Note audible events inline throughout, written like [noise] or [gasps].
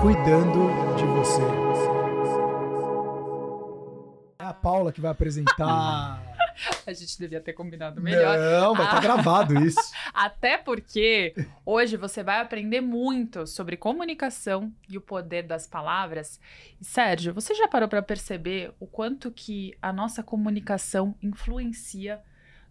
cuidando de você. É a Paula que vai apresentar. [laughs] A gente devia ter combinado melhor. Não, vai estar Ah. gravado isso. [laughs] Até porque hoje você vai aprender muito sobre comunicação e o poder das palavras. E, Sérgio, você já parou para perceber o quanto que a nossa comunicação influencia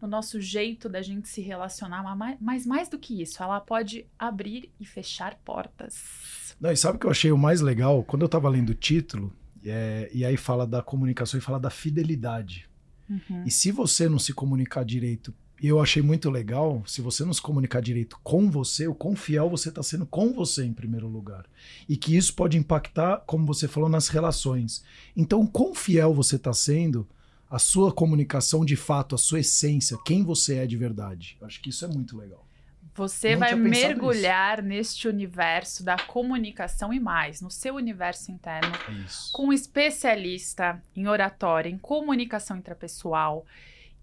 no nosso jeito da gente se relacionar, mas mais, do que isso, ela pode abrir e fechar portas. Não, e sabe o que eu achei o mais legal? Quando eu tava lendo o título, é, e aí fala da comunicação e fala da fidelidade. Uhum. E se você não se comunicar direito, e eu achei muito legal, se você não se comunicar direito com você, o quão fiel você está sendo com você em primeiro lugar. E que isso pode impactar, como você falou, nas relações. Então, quão fiel você está sendo, a sua comunicação de fato, a sua essência, quem você é de verdade. Eu acho que isso é muito legal. Você Não vai mergulhar neste universo da comunicação e mais, no seu universo interno, É isso. com um especialista em oratória, em comunicação intrapessoal.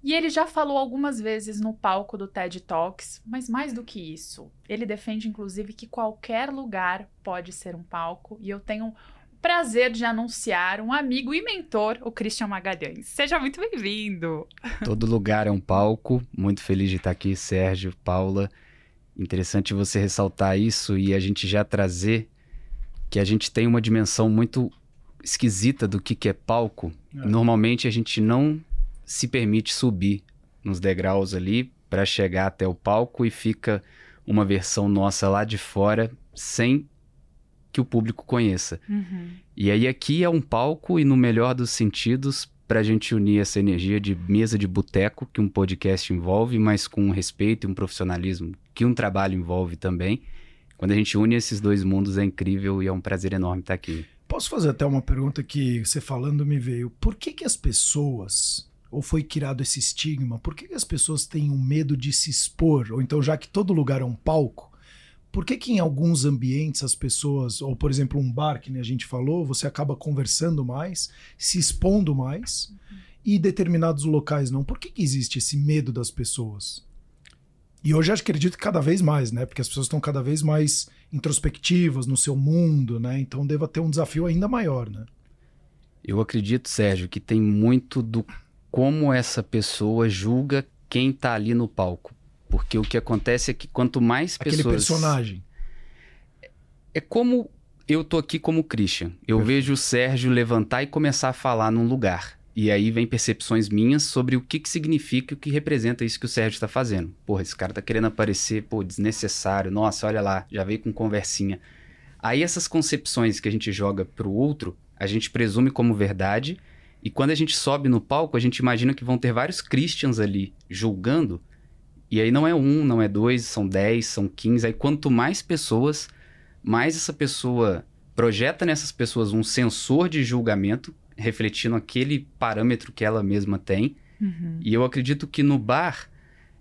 E ele já falou algumas vezes no palco do TED Talks, mas mais do que isso, ele defende inclusive que qualquer lugar pode ser um palco, e eu tenho prazer de anunciar um amigo e mentor, o Christian Magalhães. Seja muito bem-vindo. Todo lugar é um palco. Muito feliz de estar aqui, Sérgio, Paula. Interessante você ressaltar isso e a gente já trazer que a gente tem uma dimensão muito esquisita do que, que é palco. É. Normalmente a gente não se permite subir nos degraus ali para chegar até o palco e fica uma versão nossa lá de fora sem que o público conheça. E aí aqui é um palco e no melhor dos sentidos para a gente unir essa energia de mesa de boteco que um podcast envolve, mas com um respeito e um profissionalismo que um trabalho envolve também. Quando a gente une esses dois mundos é incrível e é um prazer enorme estar aqui. Posso fazer até uma pergunta que você falando me veio. Por que, que as pessoas, ou foi criado esse estigma, por que, que as pessoas têm um medo de se expor? Ou então, já que todo lugar é um palco, por que, que em alguns ambientes as pessoas, ou por exemplo, um bar, que a gente falou, você acaba conversando mais, se expondo mais, e determinados locais não? Por que, que existe esse medo das pessoas? E hoje eu acredito que cada vez mais, né? Porque as pessoas estão cada vez mais introspectivas no seu mundo, né? Então deva ter um desafio ainda maior, né? Eu acredito, Sérgio, que tem muito do como essa pessoa julga quem tá ali no palco. Porque o que acontece é que quanto mais Aquele pessoas personagem. É como eu tô aqui como Christian. Eu Perfeito. vejo o Sérgio levantar e começar a falar num lugar. E aí vem percepções minhas sobre o que, que significa e o que representa isso que o Sérgio está fazendo. Porra, esse cara tá querendo aparecer, pô, desnecessário. Nossa, olha lá, já veio com conversinha. Aí essas concepções que a gente joga pro outro, a gente presume como verdade. E quando a gente sobe no palco, a gente imagina que vão ter vários Christians ali julgando. E aí não é um, não é dois, são dez, são quinze. Aí quanto mais pessoas, mais essa pessoa projeta nessas pessoas um sensor de julgamento, refletindo aquele parâmetro que ela mesma tem. E eu acredito que no bar,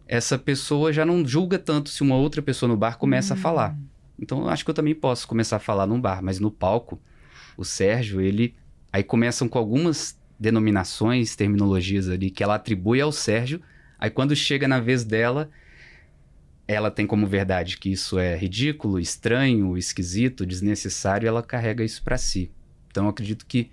essa pessoa já não julga tanto se uma outra pessoa no bar começa a falar. Então eu acho que eu também posso começar a falar num bar, mas no palco, o Sérgio, ele. Aí começam com algumas denominações, terminologias ali que ela atribui ao Sérgio. Aí quando chega na vez dela, ela tem como verdade que isso é ridículo, estranho, esquisito, desnecessário, e ela carrega isso pra si. Então eu acredito que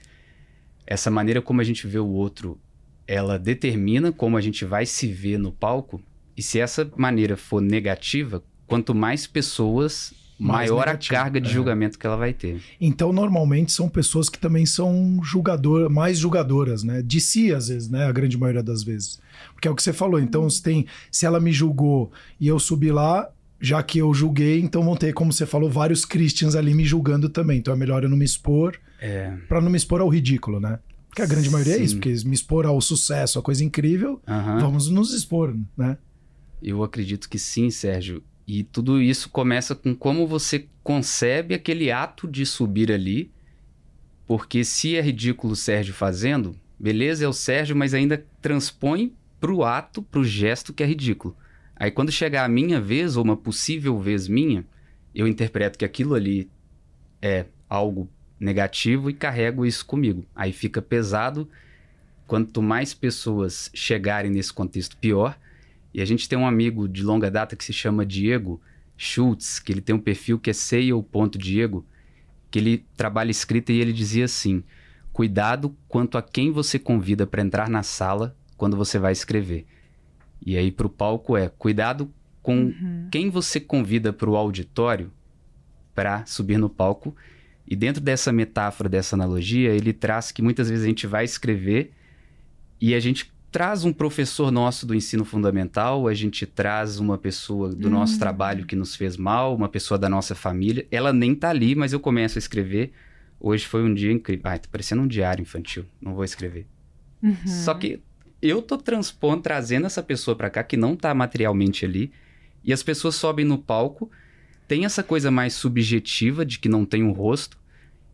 essa maneira como a gente vê o outro, ela determina como a gente vai se ver no palco. E se essa maneira for negativa, quanto mais pessoas, maior negativo, a carga de é. julgamento que ela vai ter. Então, normalmente são pessoas que também são julgador, mais julgadoras, né? De si, às vezes, né? A grande maioria das vezes. Porque é o que você falou. Então, se, tem, se ela me julgou e eu subi lá, já que eu julguei, então vão ter, como você falou, vários Christians ali me julgando também. Então é melhor eu não me expor É. pra não me expor ao ridículo, né? Porque a grande maioria é Sim. isso, porque me expor ao sucesso, a coisa incrível, aham. vamos nos expor, né? Eu acredito que sim, Sérgio. E tudo isso começa com como você concebe aquele ato de subir ali. Porque se é ridículo o Sérgio fazendo, beleza, é o Sérgio, mas ainda transpõe pro ato, pro gesto que é ridículo. Aí quando chegar a minha vez, ou uma possível vez minha, eu interpreto que aquilo ali é algo negativo e carrego isso comigo. Aí fica pesado. Quanto mais pessoas chegarem nesse contexto, pior. E a gente tem um amigo de longa data que se chama Diego Schultz, que ele tem um perfil que é seio.diego, que ele trabalha escrita e ele dizia assim: cuidado quanto a quem você convida para entrar na sala quando você vai escrever. E aí para o palco é cuidado com Uhum. quem você convida para o auditório para subir no palco. E dentro dessa metáfora, dessa analogia, ele traz que muitas vezes a gente vai escrever e a gente traz um professor nosso do ensino fundamental, a gente traz uma pessoa do nosso Hum. trabalho que nos fez mal, uma pessoa da nossa família. Ela nem tá ali, mas eu começo a escrever. Hoje foi um dia incrível. Ai, tá parecendo um diário infantil. Não vou escrever. Uhum. Só que eu tô transpondo, trazendo essa pessoa pra cá que não tá materialmente ali, e as pessoas sobem no palco, tem essa coisa mais subjetiva de que não tem um rosto,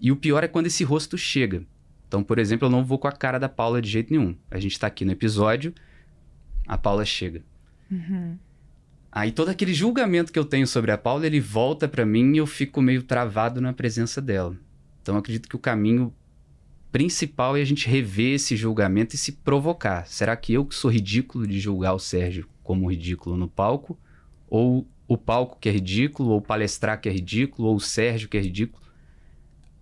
e o pior é quando esse rosto chega. Então, por exemplo, eu não vou com a cara da Paula de jeito nenhum. A gente tá aqui no episódio, a Paula chega. Uhum. Aí todo aquele julgamento que eu tenho sobre a Paula, ele volta pra mim e eu fico meio travado na presença dela. Então acredito que o caminho principal é a gente rever esse julgamento e se provocar. Será que eu que sou ridículo de julgar o Sérgio como ridículo no palco? Ou o palco que é ridículo, ou palestrar que é ridículo, ou o Sérgio que é ridículo?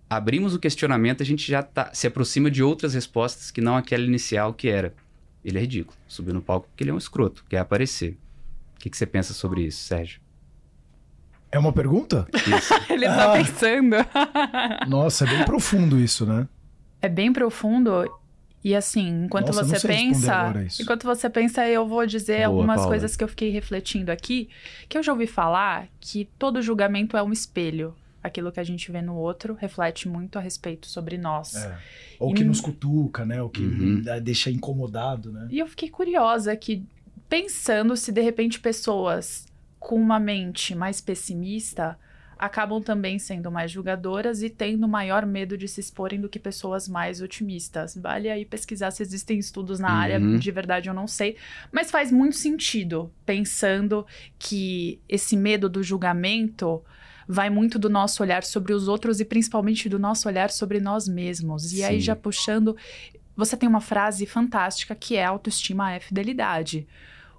Abrimos o questionamento, a gente já tá, se aproxima de outras respostas que não aquela inicial que era. Ele é ridículo. Subiu no palco porque ele é um escroto, quer aparecer. O que, que você pensa sobre isso, Sérgio? É uma pergunta? Isso. [laughs] Ele tá Ah. pensando. [laughs] Nossa, é bem profundo isso, né? É bem profundo. E assim, enquanto Nossa, você pensa, agora isso. enquanto você pensa, eu vou dizer Boa, algumas Paula. coisas que eu fiquei refletindo aqui, que eu já ouvi falar que todo julgamento é um espelho. Aquilo que a gente vê no outro reflete muito a respeito sobre nós. É. Ou que E- nos cutuca, né? Ou que Uhum. deixa incomodado, né? E eu fiquei curiosa que, pensando se de repente pessoas com uma mente mais pessimista acabam também sendo mais julgadoras e tendo maior medo de se exporem do que pessoas mais otimistas. Vale aí pesquisar se existem estudos na Uhum. área, de verdade eu não sei, mas faz muito sentido pensando que esse medo do julgamento vai muito do nosso olhar sobre os outros e principalmente do nosso olhar sobre nós mesmos. E aí Sim. já puxando você tem uma frase fantástica que é autoestima é fidelidade.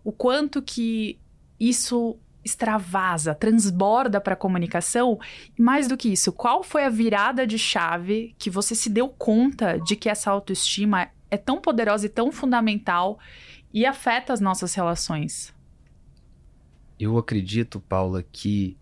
O quanto que isso extravasa, transborda para a comunicação. E mais do que isso, qual foi a virada de chave que você se deu conta de que essa autoestima é tão poderosa e tão fundamental e afeta as nossas relações? Eu acredito, Paula, que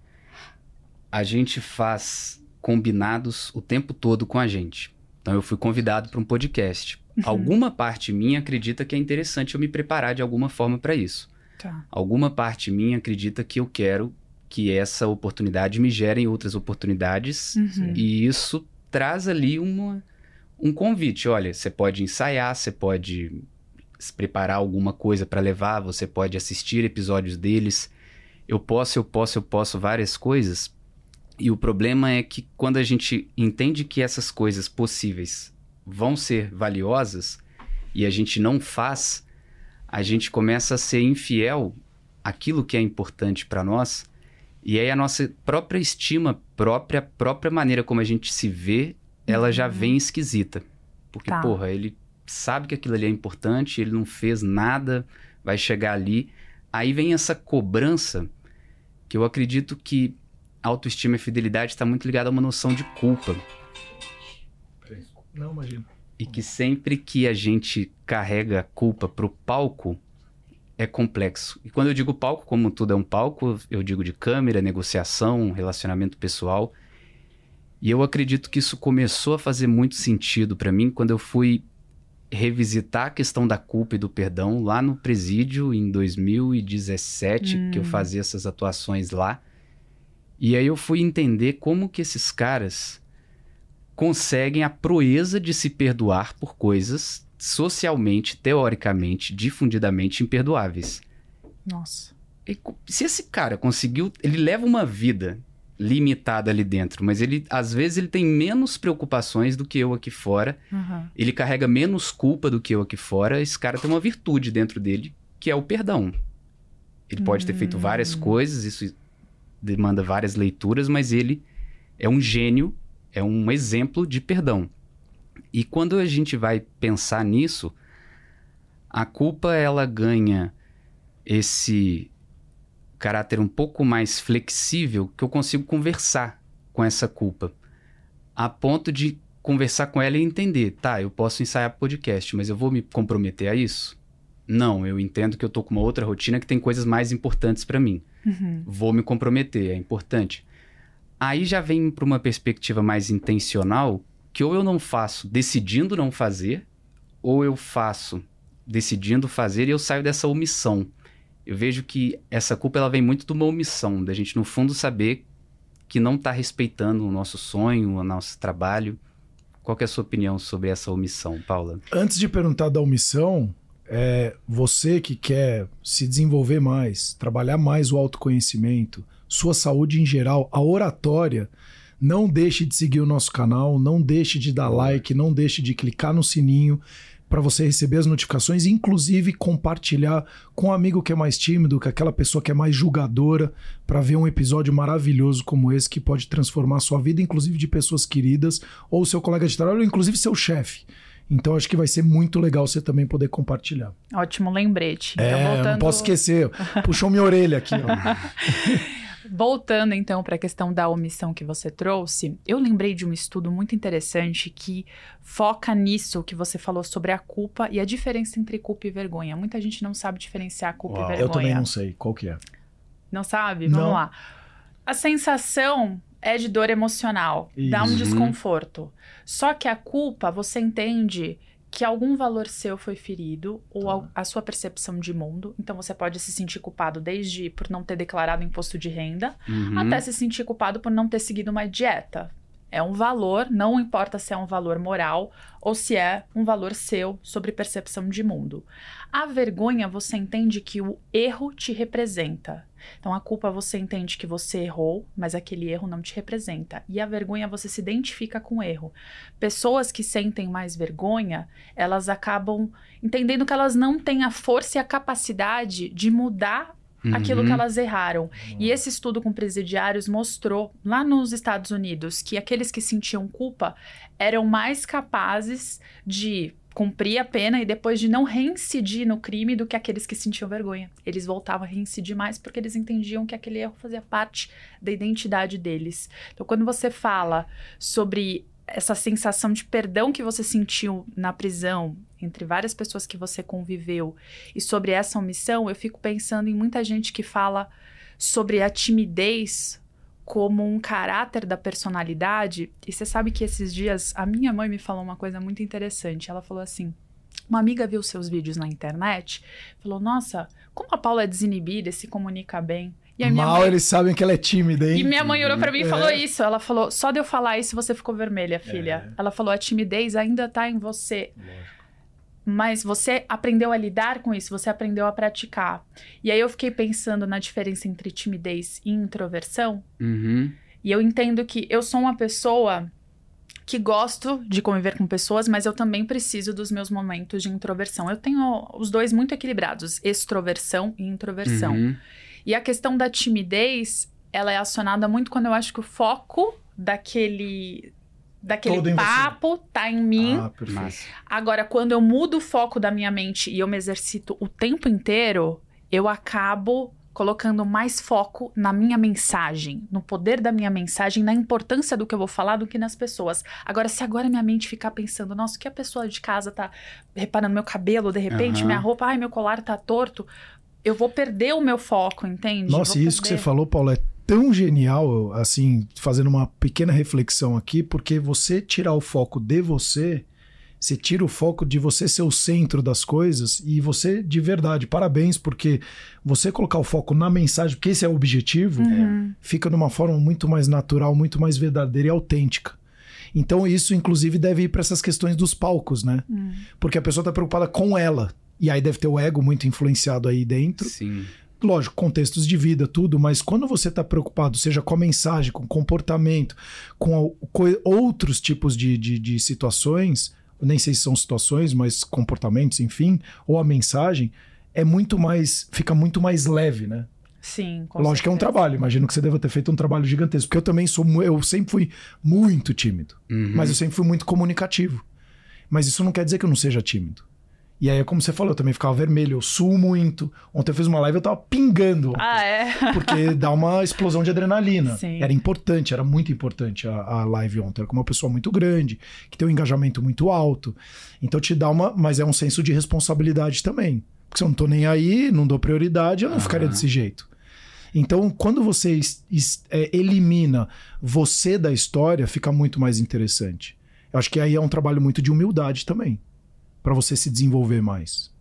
a gente faz combinados o tempo todo com a gente. Então eu fui convidado para um podcast. Alguma parte minha acredita que é interessante eu me preparar de alguma forma para isso. Tá. Alguma parte minha acredita que eu quero que essa oportunidade me gere outras oportunidades Uhum. e isso traz ali uma, um convite. Olha, você pode ensaiar, você pode se preparar alguma coisa para levar, você pode assistir episódios deles. Eu posso, eu posso, eu posso várias coisas. E o problema é que quando a gente entende que essas coisas possíveis vão ser valiosas e a gente não faz, a gente começa a ser infiel àquilo que é importante para nós. E aí a nossa própria estima, própria própria maneira como a gente se vê, ela já Uhum. vem esquisita. Porque, Tá. porra, ele sabe que aquilo ali é importante, ele não fez nada, vai chegar ali. Aí vem essa cobrança que eu acredito que autoestima e fidelidade está muito ligada a uma noção de culpa. Não, imagina. E que sempre que a gente carrega a culpa pro palco, é complexo. E quando eu digo palco, como tudo é um palco, eu digo de câmera, negociação, relacionamento pessoal. E eu acredito que isso começou a fazer muito sentido para mim quando eu fui revisitar a questão da culpa e do perdão lá no presídio em 2017, Hum. que eu fazia essas atuações lá. E aí eu fui entender como que esses caras conseguem a proeza de se perdoar por coisas socialmente, teoricamente, difundidamente imperdoáveis. Nossa. E se esse cara conseguiu, ele leva uma vida limitada ali dentro, mas ele às vezes ele tem menos preocupações do que eu aqui fora, Uhum. ele carrega menos culpa do que eu aqui fora, esse cara tem uma virtude dentro dele, que é o perdão. Ele pode ter feito várias Hum. coisas, isso demanda várias leituras, mas ele é um gênio, é um exemplo de perdão. E quando a gente vai pensar nisso, a culpa ela ganha esse caráter um pouco mais flexível que eu consigo conversar com essa culpa. a ponto de conversar com ela e entender, tá, eu posso ensaiar podcast, mas eu vou me comprometer a isso? Não, eu entendo que eu tô com uma outra rotina que tem coisas mais importantes para mim. Uhum. Vou me comprometer, é importante. Aí já vem para uma perspectiva mais intencional, que ou eu não faço decidindo não fazer, ou eu faço decidindo fazer e eu saio dessa omissão. Eu vejo que essa culpa ela vem muito de uma omissão, da gente no fundo saber que não está respeitando o nosso sonho, o nosso trabalho. Qual que é a sua opinião sobre essa omissão, Paula? Antes de perguntar da omissão, é, você que quer se desenvolver mais, trabalhar mais o autoconhecimento, sua saúde em geral, a oratória, não deixe de seguir o nosso canal, não deixe de dar like, não deixe de clicar no sininho para você receber as notificações, inclusive compartilhar com um amigo que é mais tímido, com aquela pessoa que é mais julgadora, para ver um episódio maravilhoso como esse que pode transformar a sua vida, inclusive de pessoas queridas, ou seu colega de trabalho, ou inclusive seu chefe. Então acho que vai ser muito legal você também poder compartilhar. Ótimo lembrete. É, então, voltando... não posso esquecer. Puxou minha orelha aqui. Ó. [laughs] Voltando então para a questão da omissão que você trouxe, eu lembrei de um estudo muito interessante que foca nisso que você falou sobre a culpa e a diferença entre culpa e vergonha. Muita gente não sabe diferenciar culpa Uau, e vergonha. Eu também não sei. Qual que é? Não sabe? Vamos Não. lá. A sensação é de dor emocional, dá um Isso. desconforto. Só que a culpa, você entende que algum valor seu foi ferido ou Tá. a, a sua percepção de mundo. Então você pode se sentir culpado desde por não ter declarado imposto de renda, Uhum. até se sentir culpado por não ter seguido uma dieta. É um valor, não importa se é um valor moral ou se é um valor seu sobre percepção de mundo. A vergonha, você entende que o erro te representa. Então, a culpa você entende que você errou, mas aquele erro não te representa. E a vergonha você se identifica com o erro. Pessoas que sentem mais vergonha, elas acabam entendendo que elas não têm a força e a capacidade de mudar aquilo Uhum. que elas erraram. E esse estudo com presidiários mostrou lá nos Estados Unidos que aqueles que sentiam culpa eram mais capazes de cumprir a pena e depois de não reincidir no crime do que aqueles que sentiam vergonha. Eles voltavam a reincidir mais porque eles entendiam que aquele erro fazia parte da identidade deles. Então, quando você fala sobre essa sensação de perdão que você sentiu na prisão entre várias pessoas que você conviveu e sobre essa omissão, eu fico pensando em muita gente que fala sobre a timidez como um caráter da personalidade. E você sabe que esses dias a minha mãe me falou uma coisa muito interessante. Ela falou assim: uma amiga viu seus vídeos na internet, falou: Nossa, como a Paula é desinibida e se comunica bem. E Mal mãe eles sabem que ela é tímida, hein? e minha mãe olhou pra mim e É. falou isso. Ela falou: só de eu falar isso você ficou vermelha, filha. Ela falou: a timidez ainda tá em você. Mas você aprendeu a lidar com isso, você aprendeu a praticar. E aí eu fiquei pensando na diferença entre timidez e introversão. Uhum. E eu entendo que eu sou uma pessoa que gosto de conviver com pessoas, mas eu também preciso dos meus momentos de introversão. Eu tenho os dois muito equilibrados, extroversão e introversão. Uhum. E a questão da timidez, ela é acionada muito quando eu acho que o foco daquele daquele papo tá em mim. Ah. Agora, quando eu mudo o foco da minha mente e eu me exercito o tempo inteiro, eu acabo colocando mais foco na minha mensagem, no poder da minha mensagem, na importância do que eu vou falar do que nas pessoas. Agora, se agora minha mente ficar pensando, nossa, o que a pessoa de casa tá reparando meu cabelo, de repente, Aham. minha roupa, ai, meu colar tá torto, eu vou perder o meu foco, entende? Nossa, e isso que você perder. falou, Paulo, é tão genial, assim, fazendo uma pequena reflexão aqui, porque você tirar o foco de você, você tira o foco de você ser o centro das coisas e você, de verdade, parabéns, porque você colocar o foco na mensagem, porque esse é o objetivo, Uhum. fica de uma forma muito mais natural, muito mais verdadeira e autêntica. Então, isso, inclusive, deve ir para essas questões dos palcos, né? Hum. Porque a pessoa tá preocupada com ela. E aí deve ter o ego muito influenciado aí dentro Sim. Lógico, contextos de vida, tudo, mas quando você está preocupado, seja com a mensagem, com o comportamento, com a- co- outros tipos de, de, de situações, nem sei se são situações, mas comportamentos, enfim, ou a mensagem, é muito mais, fica muito mais leve, né? Sim, com lógico que é um certeza. trabalho, imagino que você deva ter feito um trabalho gigantesco, porque eu também sou, eu sempre fui muito tímido, Uhum. mas eu sempre fui muito comunicativo. Mas isso não quer dizer que eu não seja tímido. E aí, como você falou, eu também ficava vermelho, eu suo muito. Ontem eu fiz uma live eu tava pingando. Ah, é? [laughs] Porque dá uma explosão de adrenalina. Sim. Era importante, era muito importante a, a live ontem. Era com uma pessoa muito grande, que tem um engajamento muito alto. Então te dá uma. Mas é um senso de responsabilidade também. Porque se eu não tô nem aí, não dou prioridade, eu não ficaria desse jeito. Então, quando você es- es- é, elimina você da história, fica muito mais interessante. Eu acho que aí é um trabalho muito de humildade também. Pra você se desenvolver mais.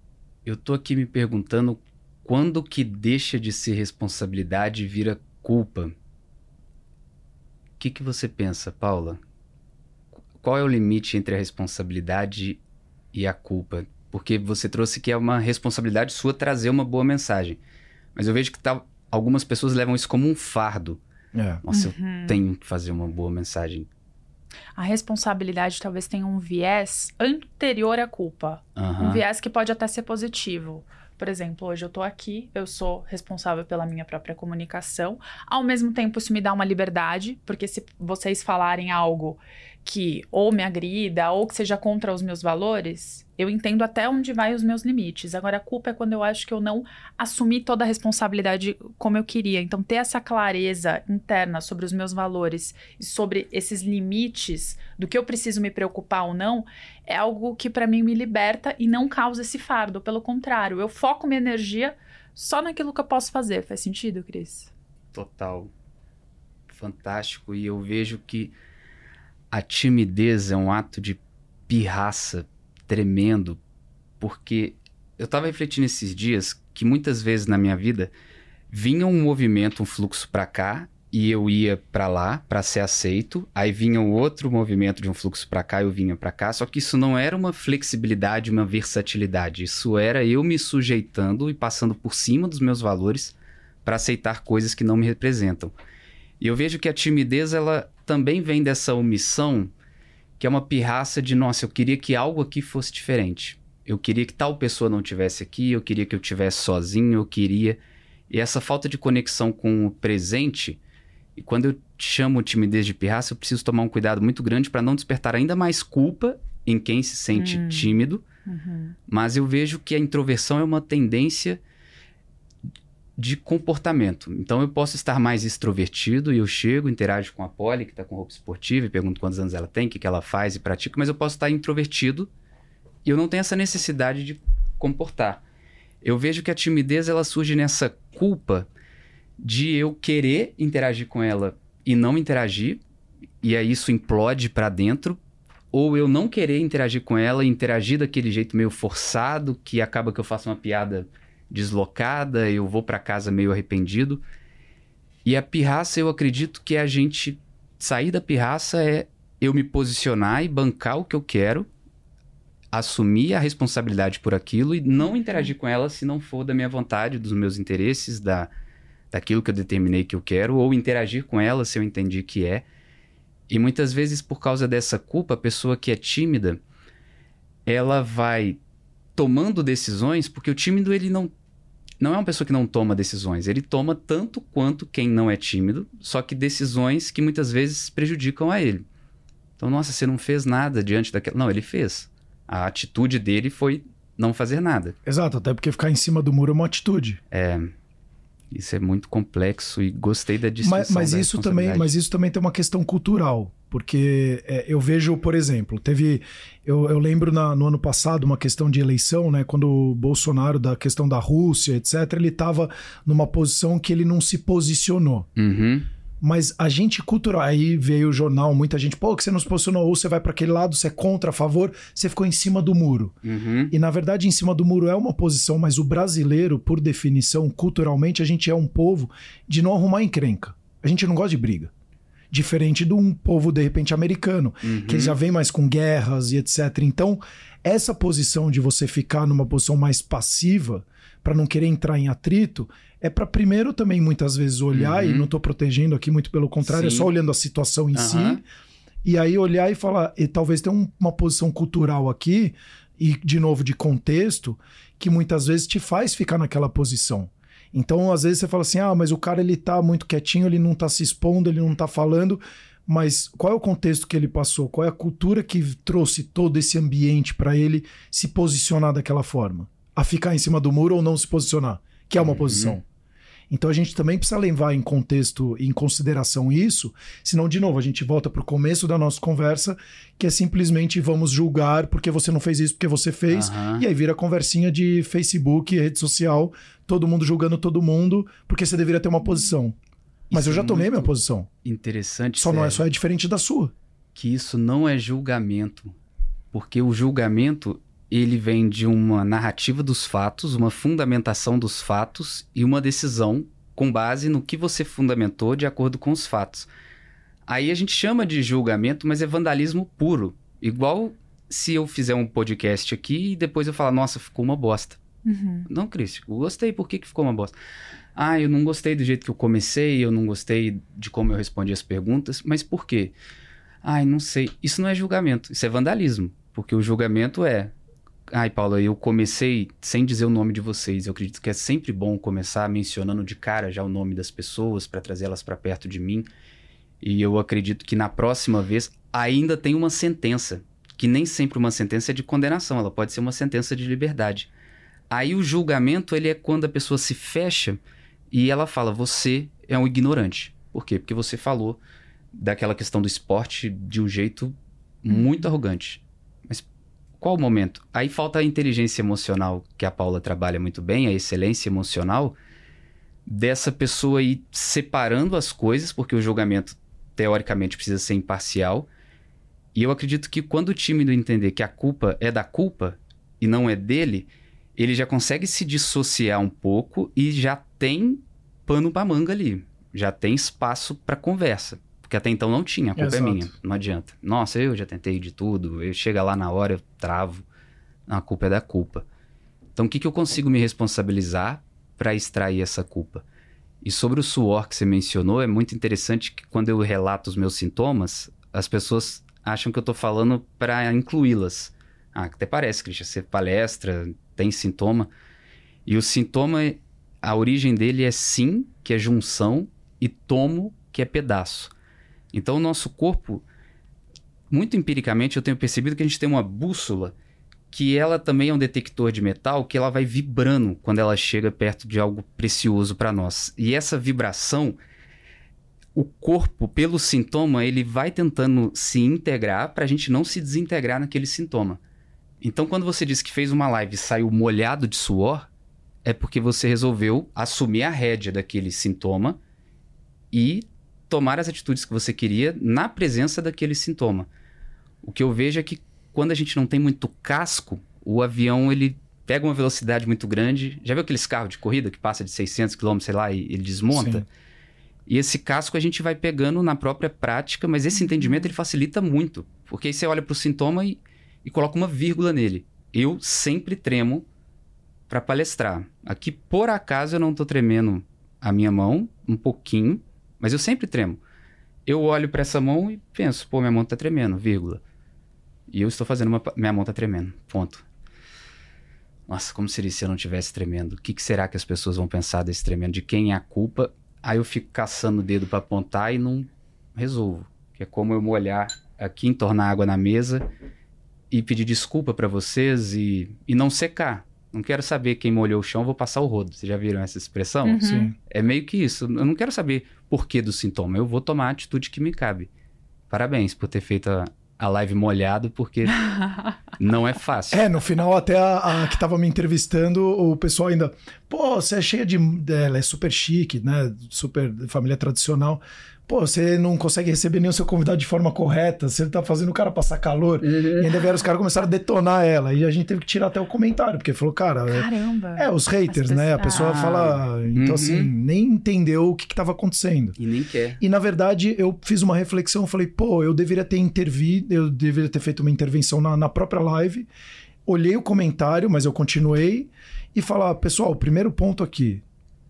Eu tô aqui me perguntando quando que deixa de ser responsabilidade e vira culpa. O que, que você pensa, Paula? Qual é o limite entre a responsabilidade e a culpa? Porque você trouxe que é uma responsabilidade sua trazer uma boa mensagem. Mas eu vejo que tá, algumas pessoas levam isso como um fardo. É. Nossa, Uhum. eu tenho que fazer uma boa mensagem. A responsabilidade talvez tenha um viés anterior à culpa. Um Aham. viés que pode até ser positivo. Por exemplo, hoje eu tô aqui, eu sou responsável pela minha própria comunicação. Ao mesmo tempo, isso me dá uma liberdade, porque se vocês falarem algo que ou me agrida ou que seja contra os meus valores, eu entendo até onde vai os meus limites. Agora, a culpa é quando eu acho que eu não assumi toda a responsabilidade como eu queria. Então, ter essa clareza interna sobre os meus valores e sobre esses limites do que eu preciso me preocupar ou não é algo que pra mim me liberta e não causa esse fardo. Pelo contrário, eu foco minha energia só naquilo que eu posso fazer. Faz sentido, Cris? Total. Fantástico. E eu vejo que a timidez é um ato de pirraça tremendo, porque eu tava refletindo esses dias que muitas vezes na minha vida vinha um movimento, um fluxo pra cá e eu ia pra lá pra ser aceito, aí vinha um outro movimento de um fluxo pra cá e eu vinha pra cá, só que isso não era uma flexibilidade, uma versatilidade, isso era eu me sujeitando e passando por cima dos meus valores para aceitar coisas que não me representam. E eu vejo que a timidez ela também vem dessa omissão, que é uma pirraça de, nossa, eu queria que algo aqui fosse diferente. Eu queria que tal pessoa não tivesse aqui, eu queria que eu tivesse sozinho, eu queria. E essa falta de conexão com o presente, e quando eu chamo timidez de pirraça, eu preciso tomar um cuidado muito grande para não despertar ainda mais culpa em quem se sente Hum. tímido, mas eu vejo que a introversão é uma tendência de comportamento. Então eu posso estar mais extrovertido e eu chego, interajo com a Polly, que está com roupa esportiva, e pergunto quantos anos ela tem, o que, que ela faz e pratica, mas eu posso estar introvertido e eu não tenho essa necessidade de comportar. Eu vejo que a timidez ela surge nessa culpa de eu querer interagir com ela e não interagir, e aí isso implode para dentro, ou eu não querer interagir com ela e interagir daquele jeito meio forçado, que acaba que eu faço uma piada deslocada, eu vou para casa meio arrependido. E a pirraça, eu acredito que a gente sair da pirraça é eu me posicionar e bancar o que eu quero, assumir a responsabilidade por aquilo e não interagir com ela se não for da minha vontade, dos meus interesses, da daquilo que eu determinei que eu quero, ou interagir com ela se eu entendi que é. E muitas vezes, por causa dessa culpa, a pessoa que é tímida, ela vai tomando decisões, porque o tímido ele não não é uma pessoa que não toma decisões, ele toma tanto quanto quem não é tímido, só que decisões que muitas vezes prejudicam a ele. Então, nossa, você não fez nada diante daquela. Não, ele fez. A atitude dele foi não fazer nada. Exato, até porque ficar em cima do muro é uma atitude. Isso é muito complexo e gostei da distinção. Mas, mas da isso também, mas isso também tem uma questão cultural, porque é, eu vejo, por exemplo, teve, eu, eu lembro na- no ano passado uma questão de eleição, né, quando o Bolsonaro da questão da Rússia, etc, ele estava numa posição que ele não se posicionou. Uhum. Mas a gente cultural, aí veio o jornal, muita gente, pô, que você não se posicionou, ou você vai para aquele lado, você é contra, a favor, você ficou em cima do muro. Uhum. E na verdade, em cima do muro é uma posição, mas o brasileiro, por definição, culturalmente, a gente é um povo de não arrumar encrenca. A gente não gosta de briga. Diferente de um povo, de repente, americano, Uhum. que já vem mais com guerras e etc. Então, essa posição de você ficar numa posição mais passiva, para não querer entrar em atrito, é para primeiro também muitas vezes olhar, Uhum. e não tô protegendo aqui, muito pelo contrário, Sim. é só olhando a situação em Aham. si, e aí olhar e falar, e talvez tenha um- uma posição cultural aqui, e de novo de contexto, que muitas vezes te faz ficar naquela posição. Então, às vezes você fala assim: "Ah, mas o cara ele tá muito quietinho, ele não tá se expondo, ele não tá falando". mas qual é o contexto que ele passou? Qual é a cultura que trouxe todo esse ambiente para ele se posicionar daquela forma? A ficar em cima do muro ou não se posicionar, que é uma Uhum. posição. Então a gente também precisa levar em contexto, em consideração isso, senão, de novo, a gente volta para o começo da nossa conversa, que é simplesmente vamos julgar porque você não fez isso, porque você fez, Aham. e aí vira conversinha de Facebook, rede social, todo mundo julgando todo mundo, porque você deveria ter uma posição. Mas Isso eu já é tomei minha posição. Interessante. Só não é só é diferente da sua. que isso não é julgamento, porque o julgamento ele vem de uma narrativa dos fatos, uma fundamentação dos fatos e uma decisão com base no que você fundamentou de acordo com os fatos. Aí a gente chama de julgamento, mas é vandalismo puro. Igual se eu fizer um podcast aqui e depois eu falar, nossa, ficou uma bosta. Uhum. Não, Cris, gostei, por que, que ficou uma bosta? Ah, eu não gostei do jeito que eu comecei, eu não gostei de como eu respondi as perguntas, mas por quê? Ai, não sei. Isso não é julgamento, isso é vandalismo. Porque o julgamento é. Ai, Paula, eu comecei sem dizer o nome de vocês. Eu acredito que é sempre bom começar mencionando de cara já o nome das pessoas para trazê-las para perto de mim. E eu acredito que na próxima vez ainda tem uma sentença, que nem sempre uma sentença é de condenação, ela pode ser uma sentença de liberdade. Aí o julgamento ele é quando a pessoa se fecha e ela fala: você é um ignorante. Por quê? Porque você falou daquela questão do esporte de um jeito muito arrogante. Qual o momento? Aí falta a inteligência emocional que a Paula trabalha muito bem, a excelência emocional dessa pessoa ir separando as coisas, porque o julgamento teoricamente precisa ser imparcial. E eu acredito que quando o tímido entender que a culpa é da culpa e não é dele, ele já consegue se dissociar um pouco e já tem pano pra manga ali. Já tem espaço pra conversa. Porque até então não tinha, a culpa Exato. é minha, não adianta. Nossa, eu já tentei de tudo, eu chega lá na hora, eu travo. Não, a culpa é da culpa. Então o que, que eu consigo me responsabilizar para extrair essa culpa? E sobre o suor que você mencionou, é muito interessante que quando eu relato os meus sintomas, as pessoas acham que eu tô falando para incluí-las. Ah, até parece, Christian, você palestra, tem sintoma. E o sintoma, a origem dele é sim, que é junção, e tomo, que é pedaço. Então o nosso corpo, muito empiricamente, eu tenho percebido que a gente tem uma bússola que ela também é um detector de metal que ela vai vibrando quando ela chega perto de algo precioso para nós. E essa vibração, o corpo, pelo sintoma, ele vai tentando se integrar para a gente não se desintegrar naquele sintoma. Então, quando você diz que fez uma live e saiu molhado de suor, é porque você resolveu assumir a rédea daquele sintoma e tomar as atitudes que você queria na presença daquele sintoma. O que eu vejo é que quando a gente não tem muito casco, o avião ele pega uma velocidade muito grande. Já viu aqueles carros de corrida que passa de 600 km, sei lá, e ele desmonta? Sim. E esse casco a gente vai pegando na própria prática, mas esse entendimento ele facilita muito. Porque aí você olha para o sintoma e, e coloca uma vírgula nele. Eu sempre tremo para palestrar. Aqui, por acaso, eu não estou tremendo a minha mão, um pouquinho, mas eu sempre tremo. Eu olho para essa mão e penso, pô, minha mão está tremendo, vírgula. E eu estou fazendo uma. Minha mão está tremendo, ponto. Nossa, como seria se eu não estivesse tremendo? O que, que será que as pessoas vão pensar desse tremendo? De quem é a culpa? Aí eu fico caçando o dedo para apontar e não resolvo. Que é como eu molhar aqui, entornar água na mesa e pedir desculpa para vocês e, e não secar. Não quero saber quem molhou o chão, vou passar o rodo. Vocês já viram essa expressão? Uhum. Sim. É meio que isso. Eu não quero saber por que do sintoma. Eu vou tomar a atitude que me cabe. Parabéns por ter feito a, a live molhado, porque [laughs] não é fácil. É, no final, até a, a que tava me entrevistando, o pessoal ainda. Pô, você é cheia de. Ela é super chique, né? Super família tradicional. Pô, você não consegue receber nem o seu convidado de forma correta, você tá fazendo o cara passar calor. E ainda vieram os caras começaram a detonar ela. E a gente teve que tirar até o comentário, porque falou, cara. é- Caramba. É, os haters, As né? A pessoas- pessoa Ah, fala. Então, uhum. assim, nem entendeu o que estava acontecendo. E nem quer. E na verdade, eu fiz uma reflexão, eu falei, pô, eu deveria ter intervido, eu deveria ter feito uma intervenção na, na própria live. Olhei o comentário, mas eu continuei e falar, pessoal, o primeiro ponto aqui,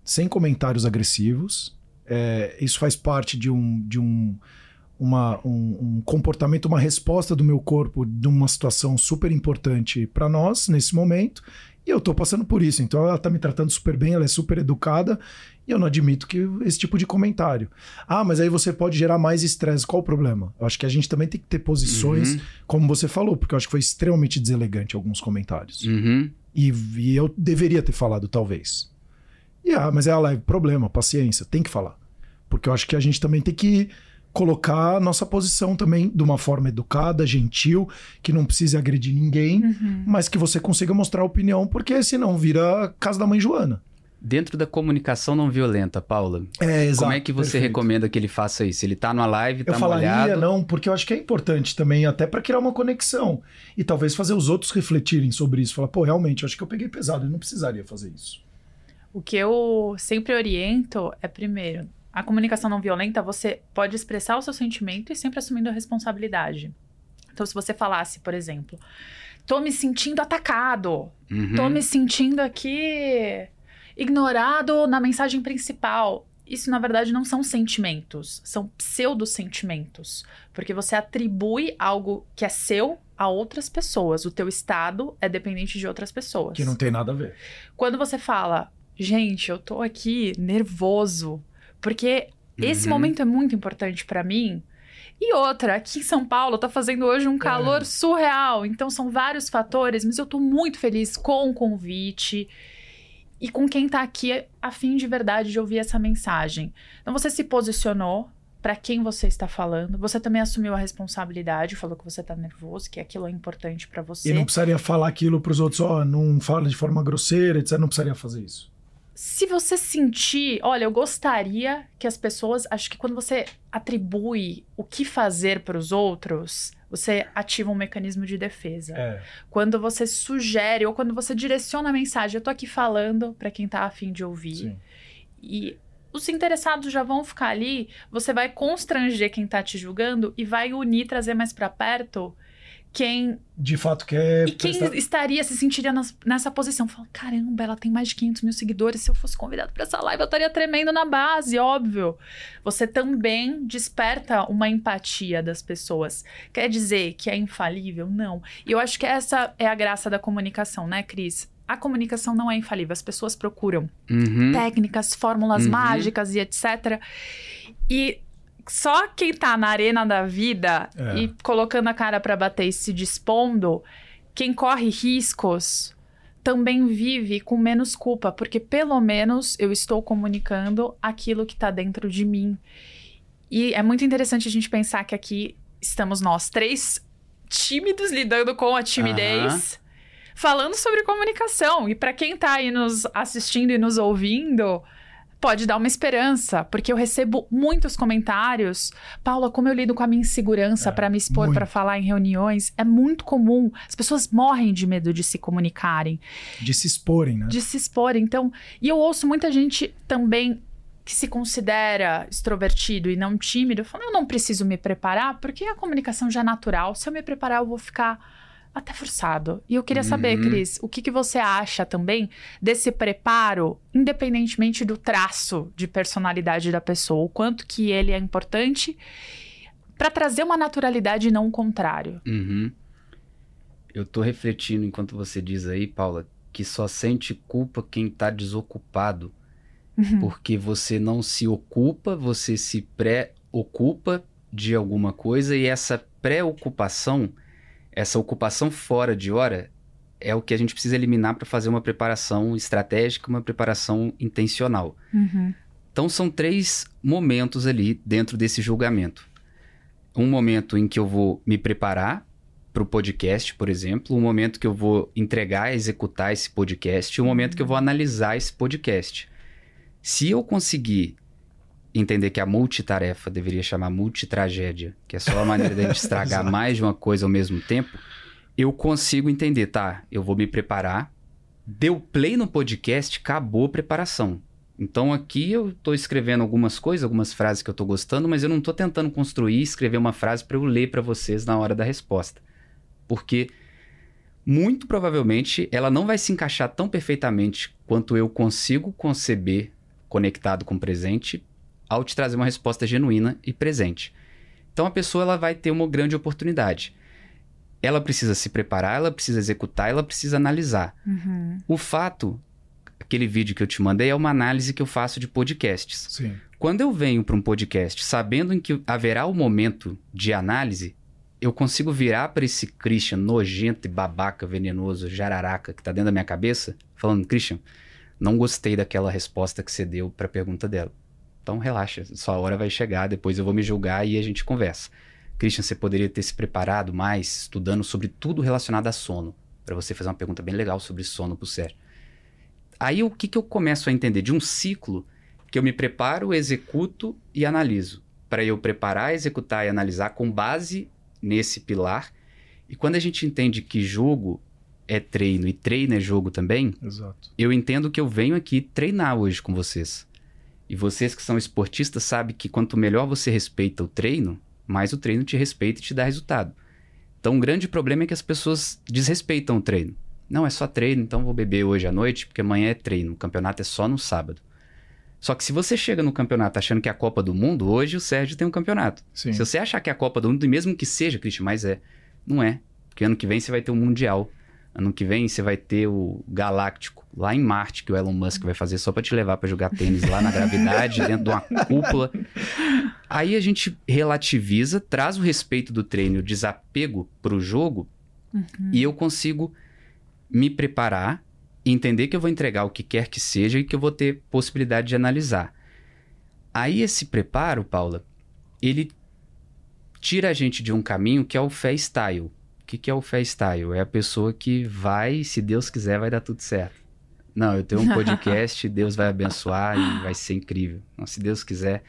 sem comentários agressivos. É, isso faz parte de um, de um, uma, um, um comportamento, uma resposta do meu corpo de uma situação super importante para nós nesse momento. E eu tô passando por isso. Então ela tá me tratando super bem, ela é super educada. E eu não admito que esse tipo de comentário. Ah, mas aí você pode gerar mais estresse. Qual o problema? Eu acho que a gente também tem que ter posições, Uhum. como você falou, porque eu acho que foi extremamente deselegante alguns comentários. Uhum. E, e eu deveria ter falado, talvez. E ah, mas é a live, problema, paciência, tem que falar. Porque eu acho que a gente também tem que colocar a nossa posição também de uma forma educada, gentil, que não precise agredir ninguém, Uhum. mas que você consiga mostrar a opinião, porque senão vira casa da mãe Joana. Dentro da comunicação não violenta, Paula, É, exato. como é que você perfeito. recomenda que ele faça isso? Ele tá numa live, tá Eu falaria molhado. não, porque eu acho que é importante também, até para criar uma conexão. E talvez fazer os outros refletirem sobre isso. Falar, pô, realmente, eu acho que eu peguei pesado, eu não precisaria fazer isso. O que eu sempre oriento é, primeiro, a comunicação não violenta, você pode expressar o seu sentimento e sempre assumindo a responsabilidade. Então, se você falasse, por exemplo, tô me sentindo atacado, Uhum. tô me sentindo aqui ignorado na mensagem principal. Isso, na verdade, não são sentimentos, são pseudo-sentimentos. Porque você atribui algo que é seu a outras pessoas. O teu estado é dependente de outras pessoas. Que não tem nada a ver. Quando você fala, gente, eu tô aqui nervoso, porque esse Uhum. momento é muito importante pra mim. E outra, aqui em São Paulo tá fazendo hoje um calor É. surreal, então são vários fatores, mas eu tô muito feliz com o convite e com quem tá aqui a fim de verdade de ouvir essa mensagem. Então você se posicionou pra quem você está falando, você também assumiu a responsabilidade, falou que você tá nervoso, que aquilo é importante pra você. E não precisaria falar aquilo pros outros, ó, não fala de forma grosseira, etc. Não precisaria fazer isso. Se você sentir, olha, eu gostaria que as pessoas, acho que quando você atribui o que fazer para os outros, você ativa um mecanismo de defesa. É. Quando você sugere ou quando você direciona a mensagem, eu tô aqui falando para quem tá afim de ouvir. Sim. E os interessados já vão ficar ali, você vai constranger quem tá te julgando e vai unir, trazer mais para perto quem De fato, quer. e quem prestar- estaria, se sentiria nas- nessa posição? Fala, caramba, ela tem mais de 500 mil seguidores. Se eu fosse convidado para essa live, eu estaria tremendo na base, óbvio. Você também desperta uma empatia das pessoas. Quer dizer que é infalível? Não. E eu acho que essa é a graça da comunicação, né, Cris? A comunicação não é infalível. As pessoas procuram Uhum. técnicas, fórmulas Uhum. mágicas e etc. E só quem tá na arena da vida É. e colocando a cara pra bater e se dispondo, quem corre riscos também vive com menos culpa, porque pelo menos eu estou comunicando aquilo que tá dentro de mim. E é muito interessante a gente pensar que aqui estamos nós três tímidos lidando com a timidez. Falando sobre comunicação. E pra quem tá aí nos assistindo e nos ouvindo, pode dar uma esperança, porque eu recebo muitos comentários. Paula, como eu lido com a minha insegurança É, pra me expor, pra falar em reuniões, é muito comum. As pessoas morrem de medo de se comunicarem, De se exporem, né? de se expor. Então, e eu ouço muita gente também que se considera extrovertido e não tímido, falando, eu não preciso me preparar, porque a comunicação já é natural. Se eu me preparar, eu vou ficar até forçado. E eu queria saber, Uhum. Cris, o que, que você acha também desse preparo, independentemente do traço de personalidade da pessoa, o quanto que ele é importante para trazer uma naturalidade e não o contrário. Uhum. Eu tô refletindo enquanto você diz aí, Paula, que só sente culpa quem tá desocupado. Uhum. Porque você não se ocupa, você se pré-ocupa de alguma coisa e essa preocupação, essa ocupação fora de hora, é o que a gente precisa eliminar para fazer uma preparação estratégica, uma preparação intencional. Uhum. Então são três momentos ali dentro desse julgamento. Um momento em que eu vou me preparar para o podcast, por exemplo, um momento que eu vou entregar, executar esse podcast, e um momento que eu vou analisar esse podcast. Se eu conseguir entender que a multitarefa deveria chamar multitragédia, que é só a maneira da gente [laughs] estragar mais de uma coisa ao mesmo tempo, eu consigo entender, tá? Eu vou me preparar. Deu play no podcast, acabou a preparação. Então aqui eu tô escrevendo algumas coisas, algumas frases que eu tô gostando, mas eu não tô tentando construir e escrever uma frase para eu ler para vocês na hora da resposta. Porque muito provavelmente ela não vai se encaixar tão perfeitamente quanto eu consigo conceber conectado com o presente ao te trazer uma resposta genuína e presente. Então a pessoa ela vai ter uma grande oportunidade. ela precisa se preparar, ela precisa executar, ela precisa analisar. Uhum. O fato, aquele vídeo que eu te mandei é uma análise que eu faço de podcasts. Sim. Quando eu venho para um podcast sabendo em que haverá o momento de análise, eu consigo virar para esse Christian nojento e babaca, venenoso, jararaca que tá dentro da minha cabeça, falando: Christian, não gostei daquela resposta que você deu para a pergunta dela. Então relaxa, sua hora vai chegar, depois eu vou me julgar e a gente conversa. Christian, você poderia ter se preparado mais, estudando sobre tudo relacionado a sono, para você fazer uma pergunta bem legal sobre sono pro Sérgio. Aí o que, que eu começo a entender? De um ciclo que eu me preparo, executo e analiso. Para eu preparar, executar e analisar com base nesse pilar. E quando a gente entende que jogo é treino e treino é jogo também, Exato. eu entendo que eu venho aqui treinar hoje com vocês. E vocês que são esportistas sabem que quanto melhor você respeita o treino, mais o treino te respeita e te dá resultado. Então, o grande problema é que as pessoas desrespeitam o treino. Não, é só treino, então vou beber hoje à noite, porque amanhã é treino. O campeonato é só no sábado. Só que se você chega no campeonato achando que é a Copa do Mundo, hoje o Sérgio tem um campeonato. Sim. Se você achar que é a Copa do Mundo, e mesmo que seja, Christian, mas é, não é. Porque ano que vem você vai ter o Mundial. Ano que vem você vai ter o Galáctico, lá em Marte, que o Elon Musk vai fazer só pra te levar pra jogar tênis lá na gravidade, dentro de uma cúpula. Aí a gente relativiza, traz o respeito do treino, o desapego pro jogo, e eu consigo me preparar, entender que eu vou entregar o que quer que seja e que eu vou ter possibilidade de analisar. Aí esse preparo, Paula, ele tira a gente de um caminho que é o fé style. O que, que é o fé style? É a pessoa que vai, se Deus quiser, vai dar tudo certo. Não, eu tenho um podcast, [laughs] Deus vai abençoar e vai ser incrível. Não, se Deus quiser.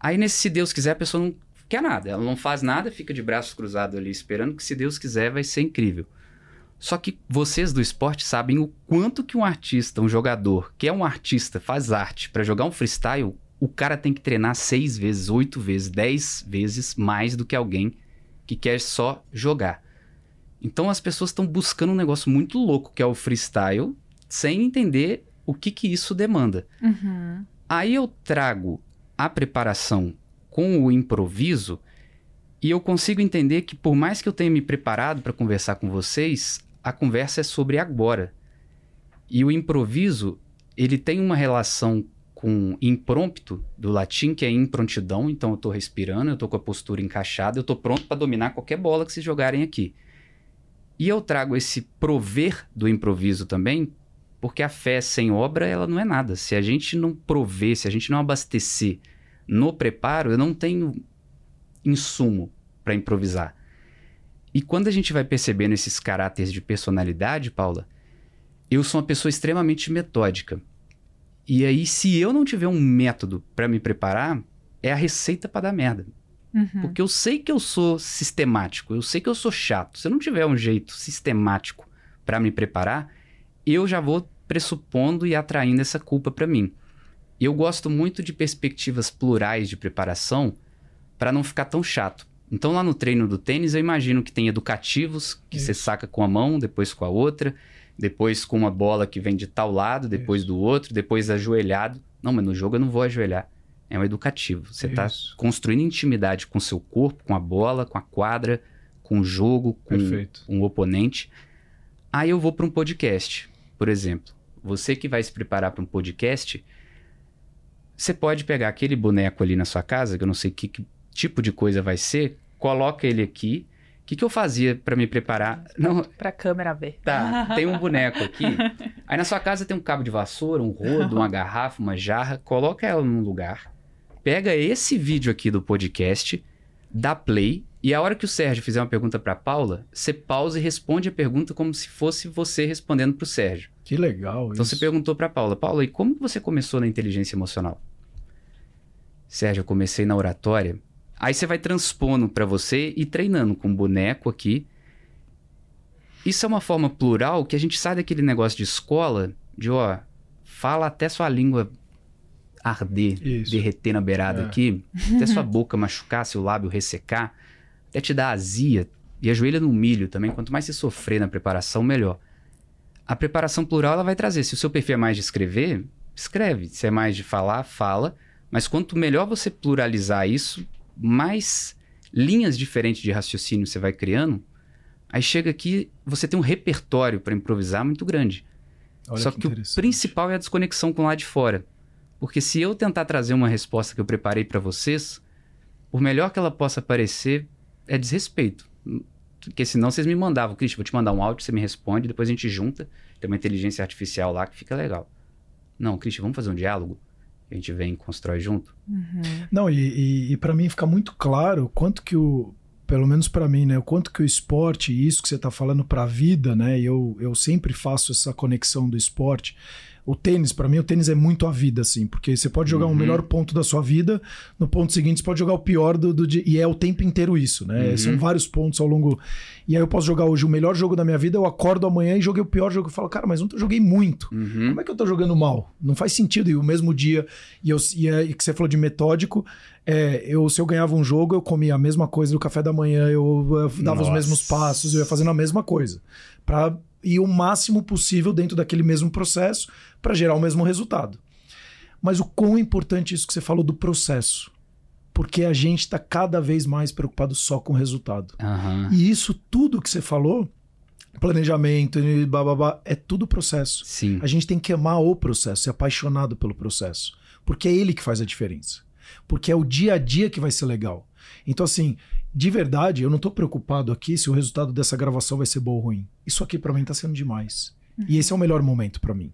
Aí nesse se Deus quiser, a pessoa não quer nada. Ela não faz nada, fica de braços cruzados ali, esperando que se Deus quiser, vai ser incrível. Só que vocês do esporte sabem o quanto que um artista, um jogador, que é um artista, faz arte para jogar um freestyle, o cara tem que treinar seis vezes, oito vezes, dez vezes mais do que alguém que quer só jogar. Então as pessoas estão buscando um negócio muito louco que é o freestyle, sem entender o que que isso demanda. Uhum. Aí eu trago a preparação com o improviso e eu consigo entender que por mais que eu tenha me preparado para conversar com vocês, a conversa é sobre agora. E o improviso, ele tem uma relação com imprompto do latim, que é improntidão, então eu estou respirando, eu estou com a postura encaixada, eu estou pronto para dominar qualquer bola que vocês jogarem aqui. E eu trago esse prover do improviso também, porque a fé sem obra, ela não é nada. Se a gente não prover, se a gente não abastecer no preparo, eu não tenho insumo para improvisar. E quando a gente vai percebendo esses caráteres de personalidade, Paula, eu sou uma pessoa extremamente metódica. E aí, se eu não tiver um método para me preparar, é a receita para dar merda. Uhum. Porque eu sei que eu sou sistemático, eu sei que eu sou chato. Se eu não tiver um jeito sistemático para me preparar, eu já vou pressupondo e atraindo essa culpa para mim. Eu gosto muito de perspectivas plurais de preparação para não ficar tão chato. Então, lá no treino do tênis, eu imagino que tem educativos, que você Isso. saca com a mão, depois com a outra, depois com uma bola que vem de tal lado, depois Isso. do outro, depois ajoelhado. Não, mas no jogo eu não vou ajoelhar. É um educativo. Você está construindo intimidade com o seu corpo, com a bola, com a quadra, com o jogo, com Perfeito. um oponente. Aí eu vou para um podcast, por exemplo. Você que vai se preparar para um podcast, você pode pegar aquele boneco ali na sua casa, que eu não sei que, que tipo de coisa vai ser, coloca ele aqui. O que, que eu fazia para me preparar? Não, Pra câmera ver. Tá, [laughs] tem um boneco aqui. Aí na sua casa tem um cabo de vassoura, um rodo, uma [laughs] garrafa, uma jarra. Coloca ela num lugar. Pega esse vídeo aqui do podcast, dá play. E a hora que o Sérgio fizer uma pergunta pra Paula, você pausa e responde a pergunta como se fosse você respondendo pro Sérgio. Que legal Então isso. você perguntou pra Paula, Paula, e como você começou na inteligência emocional? Sérgio, eu comecei na oratória. Aí você vai transpondo pra você e treinando com um boneco aqui. Isso é uma forma plural que a gente sai daquele negócio de escola, de ó, fala até sua língua arder, Isso. derreter na beirada É. aqui, até sua boca machucar, seu lábio ressecar, até te dar azia. E ajoelha no milho também. Quanto mais você sofrer na preparação, melhor. A preparação plural ela vai trazer. Se o seu perfil é mais de escrever, escreve. Se é mais de falar, fala. Mas quanto melhor você pluralizar isso, mais linhas diferentes de raciocínio você vai criando. Aí chega aqui, você tem um repertório para improvisar muito grande. Olha Só que, o principal é a desconexão com lá de fora. Porque se eu tentar trazer uma resposta que eu preparei para vocês, por melhor que ela possa parecer, é desrespeito. Porque senão vocês me mandavam, Cristian, vou te mandar um áudio, você me responde, depois a gente junta. Tem uma inteligência artificial lá que fica legal. Não, Cristian, vamos fazer um diálogo? A gente vem e constrói junto. Uhum. Não, e, e, e para mim fica muito claro quanto que o. Pelo menos para mim, né? O quanto que o esporte, e isso que você tá falando para a vida, né? E eu, eu sempre faço essa conexão do esporte. O tênis, para mim, o tênis é muito a vida, assim, porque você pode jogar Uhum. o melhor ponto da sua vida, no ponto seguinte você pode jogar o pior do, do dia. E é o tempo inteiro isso, né? Uhum. São vários pontos ao longo. E aí eu posso jogar hoje o melhor jogo da minha vida, eu acordo amanhã e joguei o pior jogo. Eu falo, cara, mas ontem eu joguei muito. Uhum. Como é que eu tô jogando mal? Não faz sentido. E o mesmo dia, e, eu, e, é- e que você falou de metódico, é, eu, se eu ganhava um jogo, eu comia a mesma coisa no café da manhã, eu, eh, dava os Nossa. mesmos passos, eu ia fazendo a mesma coisa. Pra ir o máximo possível dentro daquele mesmo processo para gerar o mesmo resultado. Mas o quão importante isso que você falou do processo. Porque a gente está cada vez mais preocupado só com o resultado. Aham. E isso tudo que você falou, planejamento, e bababá, é tudo processo. Sim. A gente tem que amar o processo, ser apaixonado pelo processo. Porque é ele que faz a diferença. Porque é o dia a dia que vai ser legal. Então, assim, de verdade, eu não tô preocupado aqui se o resultado dessa gravação vai ser bom ou ruim. Isso aqui pra mim tá sendo demais. E esse é o melhor momento pra mim.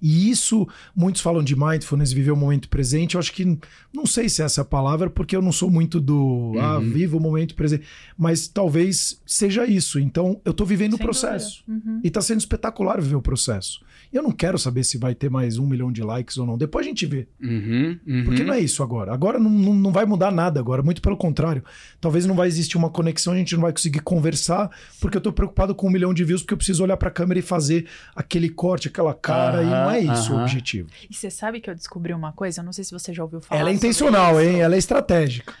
E isso, muitos falam de mindfulness, viver o momento presente. Eu acho que, não sei se essa é a palavra, porque eu não sou muito do, ah, Uhum. viva o momento presente. Mas talvez seja isso. Então, eu tô vivendo o Sem processo. dúvida. Uhum. E tá sendo espetacular ver o processo. Eu não quero saber se vai ter mais um milhão de likes ou não. Depois a gente vê. Uhum, uhum. Porque não é isso agora. Agora não, não, não vai mudar nada agora. Muito pelo contrário. Talvez não vai existir uma conexão, a gente não vai conseguir conversar, porque eu tô preocupado com um milhão de views, porque eu preciso olhar pra câmera e fazer aquele corte, aquela cara. e não é isso o objetivo. E você sabe que eu descobri uma coisa? Eu não sei se você já ouviu falar. Ela é sobre intencional, isso. hein? Ela é estratégica.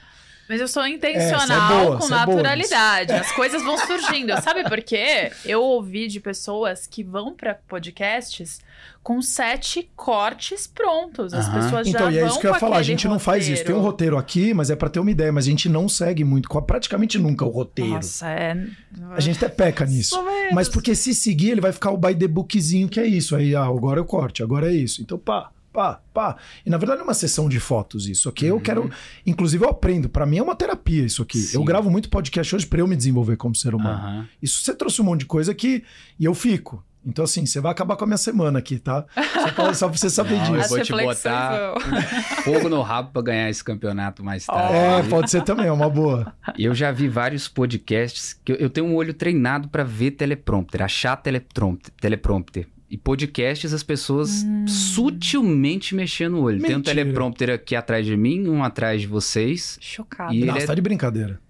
Mas eu sou Essa é intencional boa, com essa é naturalidade. As [laughs] coisas vão surgindo. Sabe por quê? Eu ouvi de pessoas que vão pra podcasts com sete cortes prontos. As pessoas já Então, e é vão isso que eu ia falar. A gente não faz isso. Tem um roteiro aqui, mas é pra ter uma ideia. Mas a gente não segue muito, praticamente nunca o roteiro. Nossa, é. A gente até peca nisso. Mas porque se seguir, ele vai ficar o by the bookzinho, que é isso. Aí, ah, agora é o corte, agora é isso. Então, pá, pá, pá. E na verdade é uma sessão de fotos isso aqui. Eu quero. Inclusive, eu aprendo. Pra mim é uma terapia isso aqui. Sim. Eu gravo muito podcast hoje pra eu me desenvolver como ser humano. Aham. Isso você trouxe um monte de coisa aqui e eu fico. Então, assim, você vai acabar com a minha semana aqui, tá? Só pra, só pra você [laughs] saber Não, eu disso. As vou te botar fogo no rabo pra ganhar esse campeonato mais tarde. É, pode ser também, é uma boa. Eu já vi vários podcasts que eu, eu tenho um olho treinado pra ver teleprompter, achar teleprompter, teleprompter. E podcasts as pessoas sutilmente mexendo o olho. Tem um Mentira. teleprompter aqui atrás de mim, um atrás de vocês. Chocada. E ele Nossa, é- tá de brincadeira.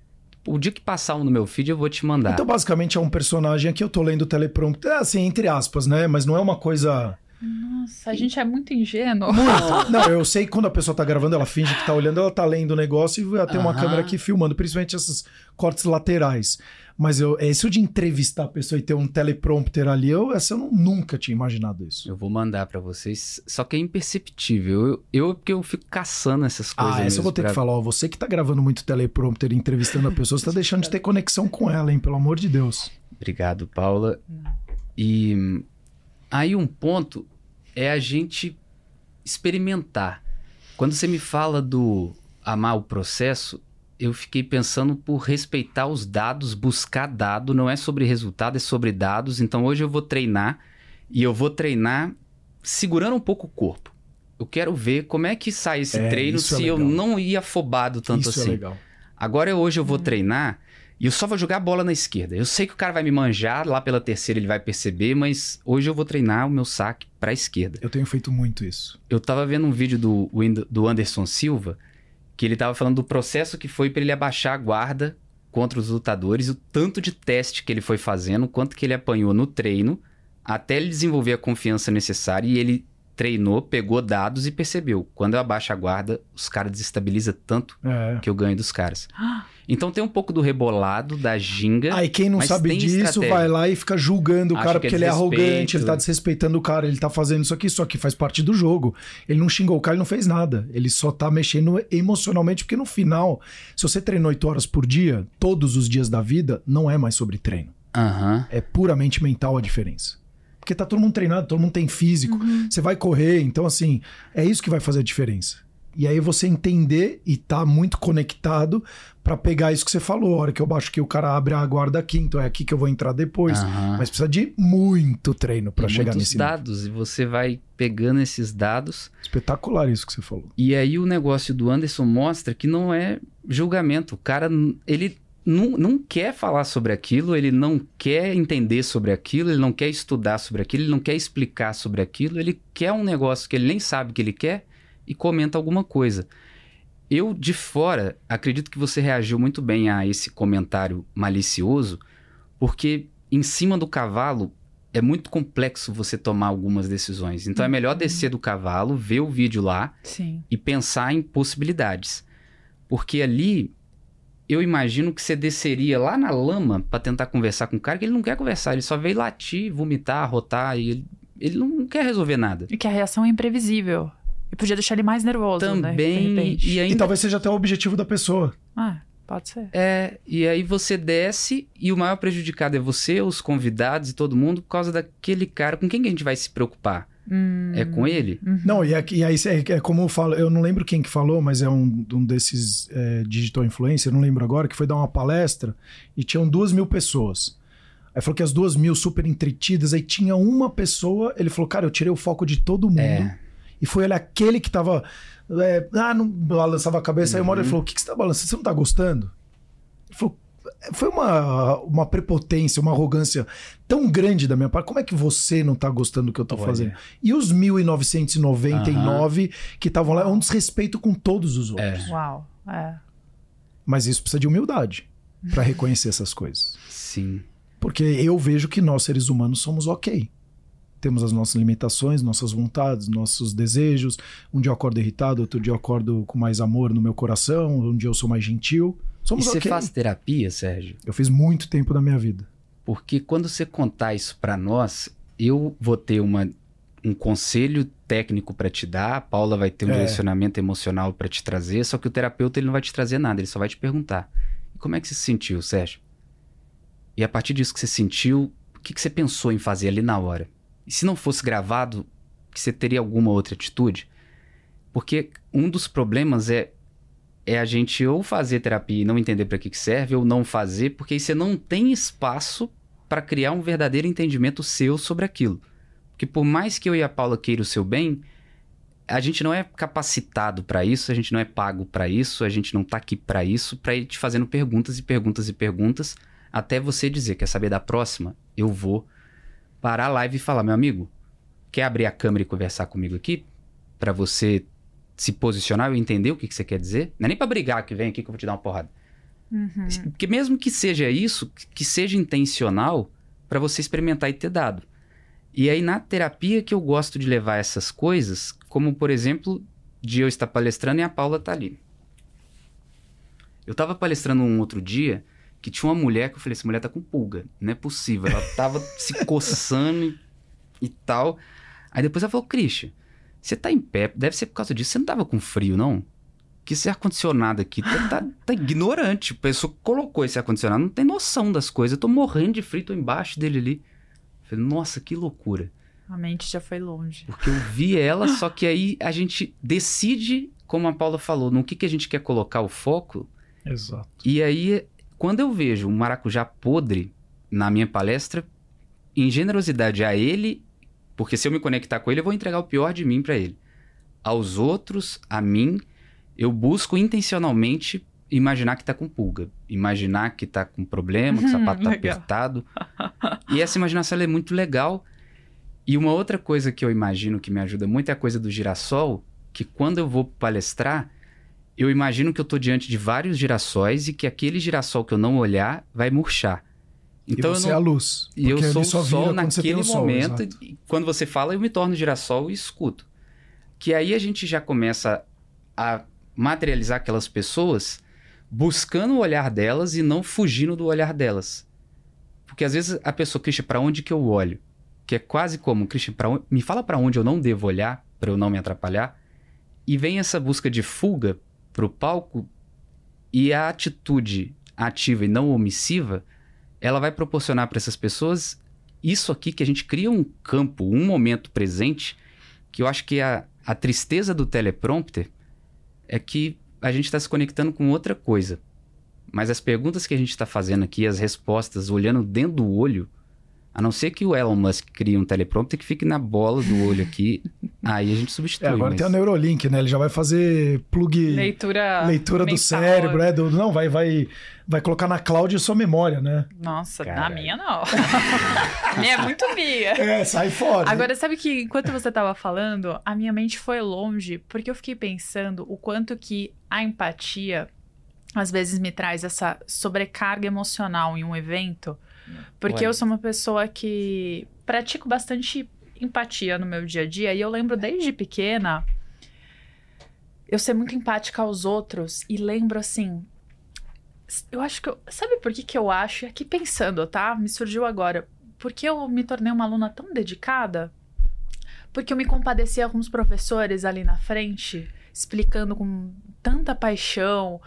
O dia que passar um no meu feed eu vou te mandar. Então, basicamente, é um personagem aqui, eu tô lendo o teleprompter, assim, entre aspas, né? Mas não é uma coisa. Nossa, a gente é muito ingênuo. Muito. [laughs] Não, eu sei que quando a pessoa tá gravando, ela finge que tá olhando, ela tá lendo o negócio e tem uma câmera aqui filmando, principalmente esses cortes laterais. Mas eu, esse de entrevistar a pessoa e ter um teleprompter ali, eu, essa eu não- nunca tinha imaginado isso. Eu vou mandar pra vocês, só que é imperceptível. Eu, eu porque eu fico caçando essas coisas. Ah, essa eu vou ter pra- que falar. Ó, você que tá gravando muito teleprompter e entrevistando a pessoa, você tá deixando de ter conexão com ela, hein? Pelo amor de Deus. Obrigado, Paula. E aí um ponto é a gente experimentar. Quando você me fala do amar o processo, eu fiquei pensando por respeitar os dados, buscar dado, não é sobre resultado, é sobre dados. Então hoje eu vou treinar e eu vou treinar segurando um pouco o corpo. Eu quero ver como é que sai esse É, treino é se eu legal. não ia afobado tanto isso assim. é legal. Agora hoje eu vou treinar e eu só vou jogar a bola na esquerda. Eu sei que o cara vai me manjar, lá pela terceira ele vai perceber, mas hoje eu vou treinar o meu saque pra esquerda. Eu tenho feito muito isso. Eu tava vendo um vídeo do, do Anderson Silva, que ele tava falando do processo que foi pra ele abaixar a guarda contra os lutadores, o tanto de teste que ele foi fazendo, o quanto que ele apanhou no treino, até ele desenvolver a confiança necessária e ele treinou, pegou dados e percebeu. Quando eu abaixo a guarda, os caras desestabilizam tanto É. que eu ganho dos caras. [gasps] Então tem um pouco do rebolado, da ginga. Aí quem não Mas sabe disso estratégia. vai lá e fica julgando o Acha cara é porque ele é arrogante, ele tá desrespeitando o cara, ele tá fazendo isso aqui, só que faz parte do jogo. Ele não xingou o cara, ele não fez nada. Ele só tá mexendo emocionalmente, porque no final, se você treina oito horas por dia, todos os dias da vida, não é mais sobre treino. Aham. É puramente mental a diferença. Porque tá todo mundo treinado, todo mundo tem físico. Uhum. Você vai correr, então assim, é isso que vai fazer a diferença. E aí você entender e tá muito conectado pra pegar isso que você falou. A hora que eu acho que o cara abre a guarda aqui, então é aqui que eu vou entrar depois. Aham. Mas precisa de muito treino pra E chegar nesse nível. dados, e você vai pegando esses dados Espetacular isso que você falou. E aí o negócio do Anderson mostra que não é julgamento. O cara, ele não, não quer falar sobre aquilo, ele não quer entender sobre aquilo, ele não quer estudar sobre aquilo, ele não quer explicar sobre aquilo, ele quer um negócio que ele nem sabe que ele quer e comenta alguma coisa. Eu, de fora, acredito que você reagiu muito bem a esse comentário malicioso, porque em cima do cavalo é muito complexo você tomar algumas decisões. Então é melhor descer do cavalo, ver o vídeo lá, Sim. e pensar em possibilidades. Porque ali eu imagino que você desceria lá na lama pra tentar conversar com o cara que ele não quer conversar, ele só veio latir, vomitar, rotar e ele, ele não quer resolver nada. E que a reação é imprevisível. E podia deixar ele mais nervoso, né? Também repente. e E ainda talvez seja até o objetivo da pessoa. Ah, pode ser. é, e aí você desce e o maior prejudicado é você, os convidados e todo mundo por causa daquele cara com quem que a gente vai se preocupar? Hum, É com ele? Não, e, é, e aí é, é como eu falo, eu não lembro quem que falou, mas é um, um desses é, digital influencer, não lembro agora, que foi dar uma palestra e tinham duas mil pessoas. Aí falou que as duas mil super entretidas, aí tinha uma pessoa, ele falou, cara, eu tirei o foco de todo mundo. É. E foi ele aquele que tava. é, ah, não balançava a cabeça. Aí uma hora ele falou: O que, que você tá balançando? Você não tá gostando? Ele falou. Foi uma, uma prepotência, uma arrogância tão grande da minha parte. Como é que você não tá gostando do que eu tô Olha. fazendo? E os 1999 que estavam lá, é um desrespeito com todos os outros. Uau. É. Mas isso precisa de humildade pra reconhecer essas coisas. Sim. Porque eu vejo que nós, seres humanos, somos ok. Temos as nossas limitações, nossas vontades, nossos desejos. Um dia eu acordo irritado, outro dia eu acordo com mais amor no meu coração, um dia eu sou mais gentil. E Somos você ok. faz terapia, Sérgio? Eu fiz muito tempo da minha vida. Porque quando você contar isso pra nós, eu vou ter uma, um conselho técnico pra te dar, a Paula vai ter um É. direcionamento emocional pra te trazer, só que o terapeuta ele não vai te trazer nada, ele só vai te perguntar. E como é que você se sentiu, Sérgio? E a partir disso que você sentiu, o que, que você pensou em fazer ali na hora? E se não fosse gravado, você teria alguma outra atitude? Porque um dos problemas é é a gente ou fazer terapia e não entender para que que serve, ou não fazer, porque aí você não tem espaço para criar um verdadeiro entendimento seu sobre aquilo. Porque por mais que eu e a Paula queira o seu bem, a gente não é capacitado para isso, a gente não é pago para isso, a gente não tá aqui para isso, para ir te fazendo perguntas e perguntas e perguntas, até você dizer, quer saber da próxima? Eu vou parar a live e falar, meu amigo, quer abrir a câmera e conversar comigo aqui? Para você se posicionar e entender o que, que você quer dizer? Não é nem pra brigar que vem aqui que eu vou te dar uma porrada. Uhum. Porque mesmo que seja isso, que seja intencional para você experimentar e ter dado. E aí na terapia que eu gosto de levar essas coisas, como por exemplo, de eu estar palestrando e a Paula tá ali. Eu tava palestrando um outro dia que tinha uma mulher que eu falei, essa mulher tá com pulga, não é possível. Ela tava se [laughs] coçando e, e tal. Aí depois ela falou, Christian, você tá em pé, deve ser por causa disso, você não tava com frio, não? Que esse ar-condicionado aqui tá, tá- tá ignorante. A pessoa que colocou esse ar-condicionado não tem noção das coisas. Eu tô morrendo de frio, tô embaixo dele ali. Falei, nossa, que loucura. A mente já foi longe. Porque eu vi ela, só que aí a gente decide, como a Paula falou, no que, que a gente quer colocar o foco. Exato. E aí, quando eu vejo um maracujá podre na minha palestra, em generosidade a ele, porque se eu me conectar com ele, eu vou entregar o pior de mim pra ele. Aos outros, a mim, eu busco intencionalmente imaginar que tá com pulga, imaginar que tá com problema, que o [laughs] sapato tá legal. apertado. E essa imaginação é muito legal. E uma outra coisa que eu imagino que me ajuda muito é a coisa do girassol, que quando eu vou palestrar, eu imagino que eu tô diante de vários girassóis e que aquele girassol que eu não olhar vai murchar. Então e eu você não é a luz. e eu sou o só sol naquele o sol, momento. exato. e quando você fala, eu me torno girassol e escuto. Que aí a gente já começa a materializar aquelas pessoas buscando o olhar delas e não fugindo do olhar delas. Porque às vezes a pessoa, Christian, para onde que eu olho? Que é quase como, Christian, pra onde... me fala para onde eu não devo olhar, para eu não me atrapalhar. E vem essa busca de fuga pro palco e a atitude ativa e não omissiva ela vai proporcionar para essas pessoas isso aqui que a gente cria um campo, um momento presente, que eu acho que a, a tristeza do teleprompter é que a gente está se conectando com outra coisa. Mas as perguntas que a gente está fazendo aqui, as respostas, olhando dentro do olho, a não ser que o Elon Musk crie um teleprompter que fique na bola do olho aqui, [laughs] aí a gente substitui. É, agora mas... tem o Neurolink, né? Ele já vai fazer plug. Leitura. Leitura do cérebro, né? Do, não, vai, vai, vai colocar na cloud sua memória, né? Nossa, na Caralho. minha não. [laughs] a minha é muito minha. É, sai fora. Agora, sabe que enquanto você tava falando, a minha mente foi longe, porque eu fiquei pensando o quanto que a empatia às vezes me traz essa sobrecarga emocional em um evento. Porque Olha. eu sou uma pessoa que pratico bastante empatia no meu dia a dia e eu lembro desde pequena eu ser muito empática aos outros e lembro assim. Eu acho que eu. Sabe por que, que eu acho? E Aqui pensando, tá? Me surgiu agora. Porque eu me tornei uma aluna tão dedicada? Porque eu me compadecia com os professores ali na frente, explicando com tanta paixão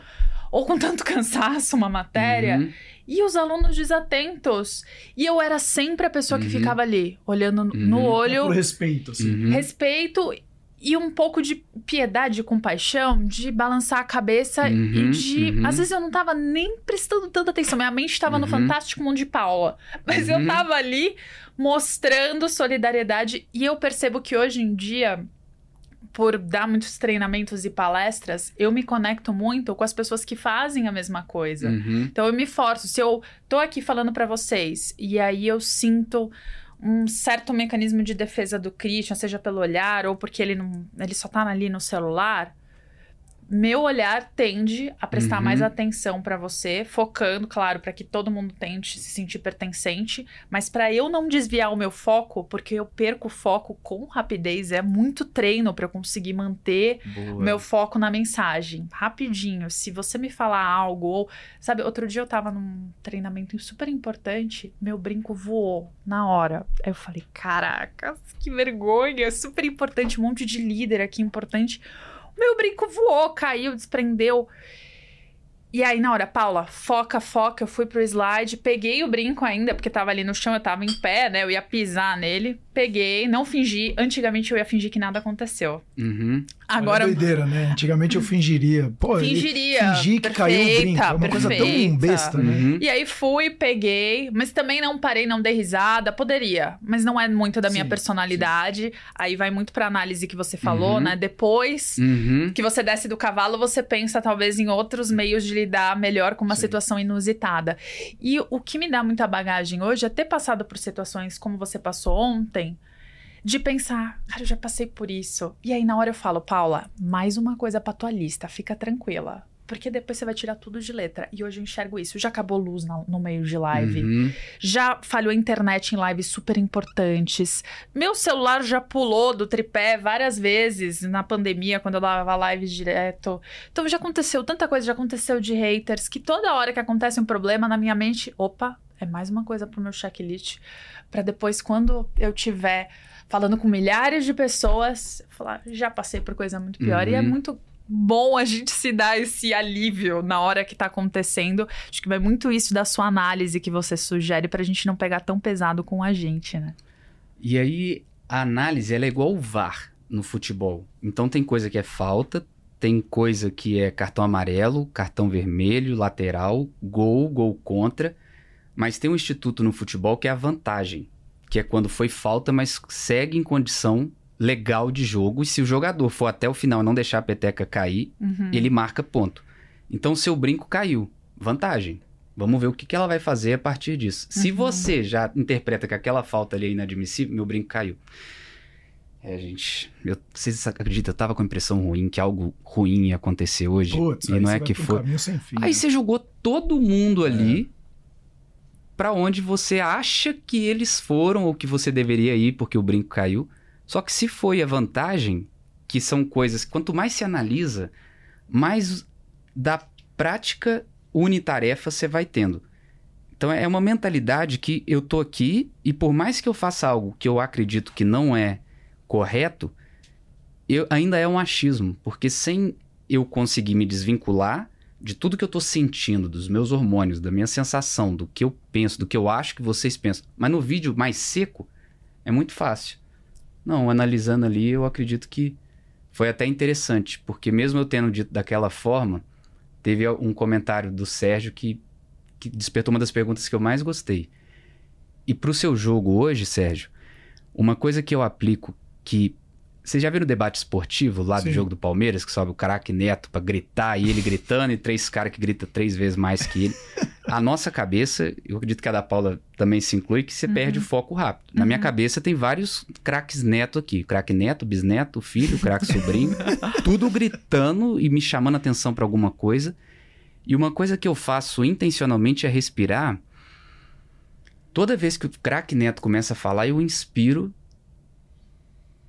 ou com tanto [laughs] cansaço uma matéria. Uhum. E os alunos desatentos. E eu era sempre a pessoa que Uhum. ficava ali, olhando no Uhum. olho, Por respeito, assim. Uhum. respeito e um pouco de piedade e compaixão, de balançar a cabeça e Uhum, de. uhum. Às vezes eu não tava nem prestando tanta atenção. Minha mente tava no. Fantástico Mundo de Paula. Mas eu tava ali mostrando solidariedade. E eu percebo que hoje em dia. Por dar muitos treinamentos e palestras, eu me conecto muito com as pessoas que fazem a mesma coisa. Uhum. Então eu me forço. Se eu tô aqui falando pra vocês e aí eu sinto um certo mecanismo de defesa do Christian, seja pelo olhar ou porque ele não, ele só tá ali no celular, meu olhar tende a prestar Uhum. mais atenção pra você, focando, claro, pra que todo mundo tente se sentir pertencente, mas pra eu não desviar o meu foco, porque eu perco o foco com rapidez, é muito treino pra eu conseguir manter Boa. meu foco na mensagem. Rapidinho. Se você me falar algo, ou. Sabe, outro dia eu tava num treinamento super importante, meu brinco voou na hora. Aí eu falei: caracas, que vergonha, super importante, um monte de líder aqui importante. Meu brinco voou, caiu, desprendeu. E aí, na hora, Paula, foca, foca. Eu fui pro slide, peguei o brinco ainda, porque tava ali no chão, eu tava em pé, né? Eu ia pisar nele. Peguei, não fingi. Antigamente eu ia fingir que nada aconteceu. Uhum. Agora, Olha a doideira, né? Antigamente eu fingiria. Pô, Fingiria. Fingir que caiu um brinco. É uma coisa tão perfeita. besta, né? Uhum. E aí fui, peguei, mas também não parei, não dei risada. Poderia, mas não é muito da minha Sim, personalidade. Aí vai muito pra análise que você falou, Uhum. né? Depois Uhum. que você desce do cavalo, você pensa talvez em outros meios de lidar melhor com uma Sim. situação inusitada. E o que me dá muita bagagem hoje é ter passado por situações como você passou ontem. De pensar, cara, eu já passei por isso. E aí, na hora eu falo, Paula, mais uma coisa pra tua lista, fica tranquila. Porque depois você vai tirar tudo de letra. E hoje eu enxergo isso. Já acabou luz na- no meio de live. Uhum. Já falhou a internet em lives super importantes. Meu celular já pulou do tripé várias vezes na pandemia, quando eu dava lives direto. Então já aconteceu tanta coisa, já aconteceu de haters, que toda hora que acontece um problema na minha mente, opa, é mais uma coisa pro meu checklist. Pra depois, quando eu tiver falando com milhares de pessoas, falar, já passei por coisa muito pior. E é Uhum. muito bom a gente se dar esse alívio na hora que tá acontecendo. Acho que vai muito isso da sua análise que você sugere pra gente não pegar tão pesado com a gente, né? E aí, a análise ela é igual o VAR no futebol. Então, tem coisa que é falta, tem coisa que é cartão amarelo, cartão vermelho, lateral, gol, gol contra. Mas tem um instituto no futebol que é a vantagem, que é quando foi falta, mas segue em condição legal de jogo. E se o jogador for até o final e não deixar a peteca cair, Uhum. ele marca ponto. Então, o seu brinco caiu. Vantagem. Vamos ver o que, que ela vai fazer a partir disso. Se Uhum. você já interpreta que aquela falta ali é inadmissível, meu brinco caiu. É, gente, eu, vocês acreditam, eu tava com a impressão ruim que algo ruim ia acontecer hoje. Putz, e não é que um foi. caminho sem fim, Aí né? você jogou todo mundo É. ali pra onde você acha que eles foram ou que você deveria ir porque o brinco caiu. Só que se foi a vantagem, que são coisas que quanto mais se analisa, mais da prática unitarefa você vai tendo. Então é uma mentalidade que eu tô aqui e por mais que eu faça algo que eu acredito que não é correto, eu, ainda é um achismo, porque sem eu conseguir me desvincular de tudo que eu tô sentindo, dos meus hormônios, da minha sensação, do que eu penso, do que eu acho que vocês pensam. Mas no vídeo mais seco, é muito fácil. Não, analisando ali, eu acredito que foi até interessante, porque mesmo eu tendo dito daquela forma, teve um comentário do Sérgio que, que despertou uma das perguntas que eu mais gostei. E pro seu jogo hoje, Sérgio, uma coisa que eu aplico que vocês já viram o debate esportivo lá do Sim. jogo do Palmeiras, que sobe o craque Neto pra gritar e ele gritando e três caras que gritam três vezes mais que ele? A nossa cabeça, eu acredito que a da Paula também se inclui, que você perde o foco rápido. Na minha cabeça tem vários craques Neto aqui. Craque Neto, bisneto, filho, craque sobrinho. [laughs] tudo gritando e me chamando a atenção pra alguma coisa. E uma coisa que eu faço intencionalmente é respirar. Toda vez que o craque Neto começa a falar, eu inspiro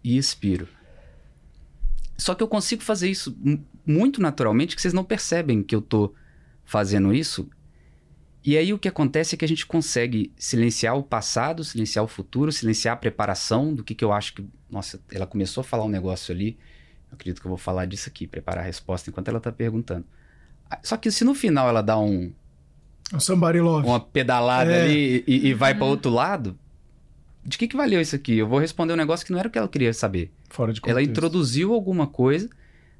e expiro. Só que eu consigo fazer isso mu- muito naturalmente, que vocês não percebem que eu tô fazendo isso. E aí o que acontece é que a gente consegue silenciar o passado, silenciar o futuro, silenciar a preparação do que, que eu acho que. Nossa, ela começou a falar um negócio ali. Eu acredito que eu vou falar disso aqui, preparar a resposta enquanto ela tá perguntando. Só que se no final ela dá um, O Somebody Love. uma pedalada É. ali e, e vai para outro lado, de que, que valeu isso aqui? Eu vou responder um negócio que não era o que ela queria saber. Fora de Ela contexto. introduziu alguma coisa.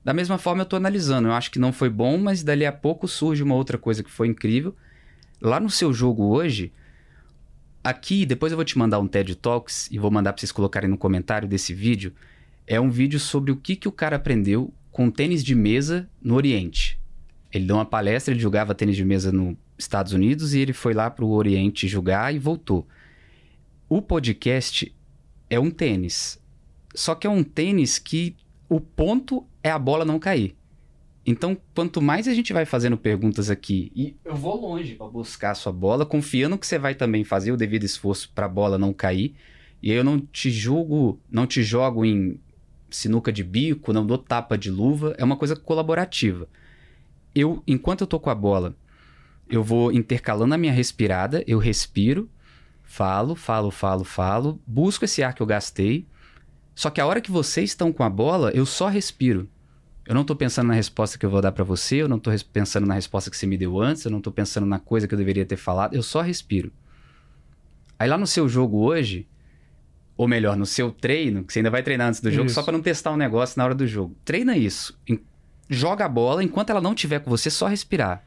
Da mesma forma, eu tô analisando. Eu acho que não foi bom, mas dali a pouco surge uma outra coisa que foi incrível. Lá no seu jogo hoje, aqui, depois eu vou te mandar um TED Talks e vou mandar pra vocês colocarem no comentário desse vídeo. É um vídeo sobre o que, que o cara aprendeu com tênis de mesa no Oriente. Ele deu uma palestra, ele jogava tênis de mesa nos Estados Unidos e ele foi lá pro Oriente jogar e voltou. O podcast é um tênis. Só que é um tênis que o ponto é a bola não cair. Então, quanto mais a gente vai fazendo perguntas aqui, e eu vou longe para buscar a sua bola, confiando que você vai também fazer o devido esforço para a bola não cair. E eu não te julgo, não te jogo em sinuca de bico, não dou tapa de luva, é uma coisa colaborativa. Eu, enquanto eu tô com a bola, eu vou intercalando a minha respirada, eu respiro, falo, falo, falo, falo, busco esse ar que eu gastei. Só que a hora que vocês estão com a bola, eu só respiro. Eu não tô pensando na resposta que eu vou dar pra você, eu não res- pensando na resposta que você me deu antes, eu não tô pensando na coisa que eu deveria ter falado, eu só respiro. Aí lá no seu jogo hoje, ou melhor, no seu treino, que você ainda vai treinar antes do jogo, Isso. só pra não testar um negócio na hora do jogo. Treina isso. Joga a bola, enquanto ela não estiver com você, só respirar.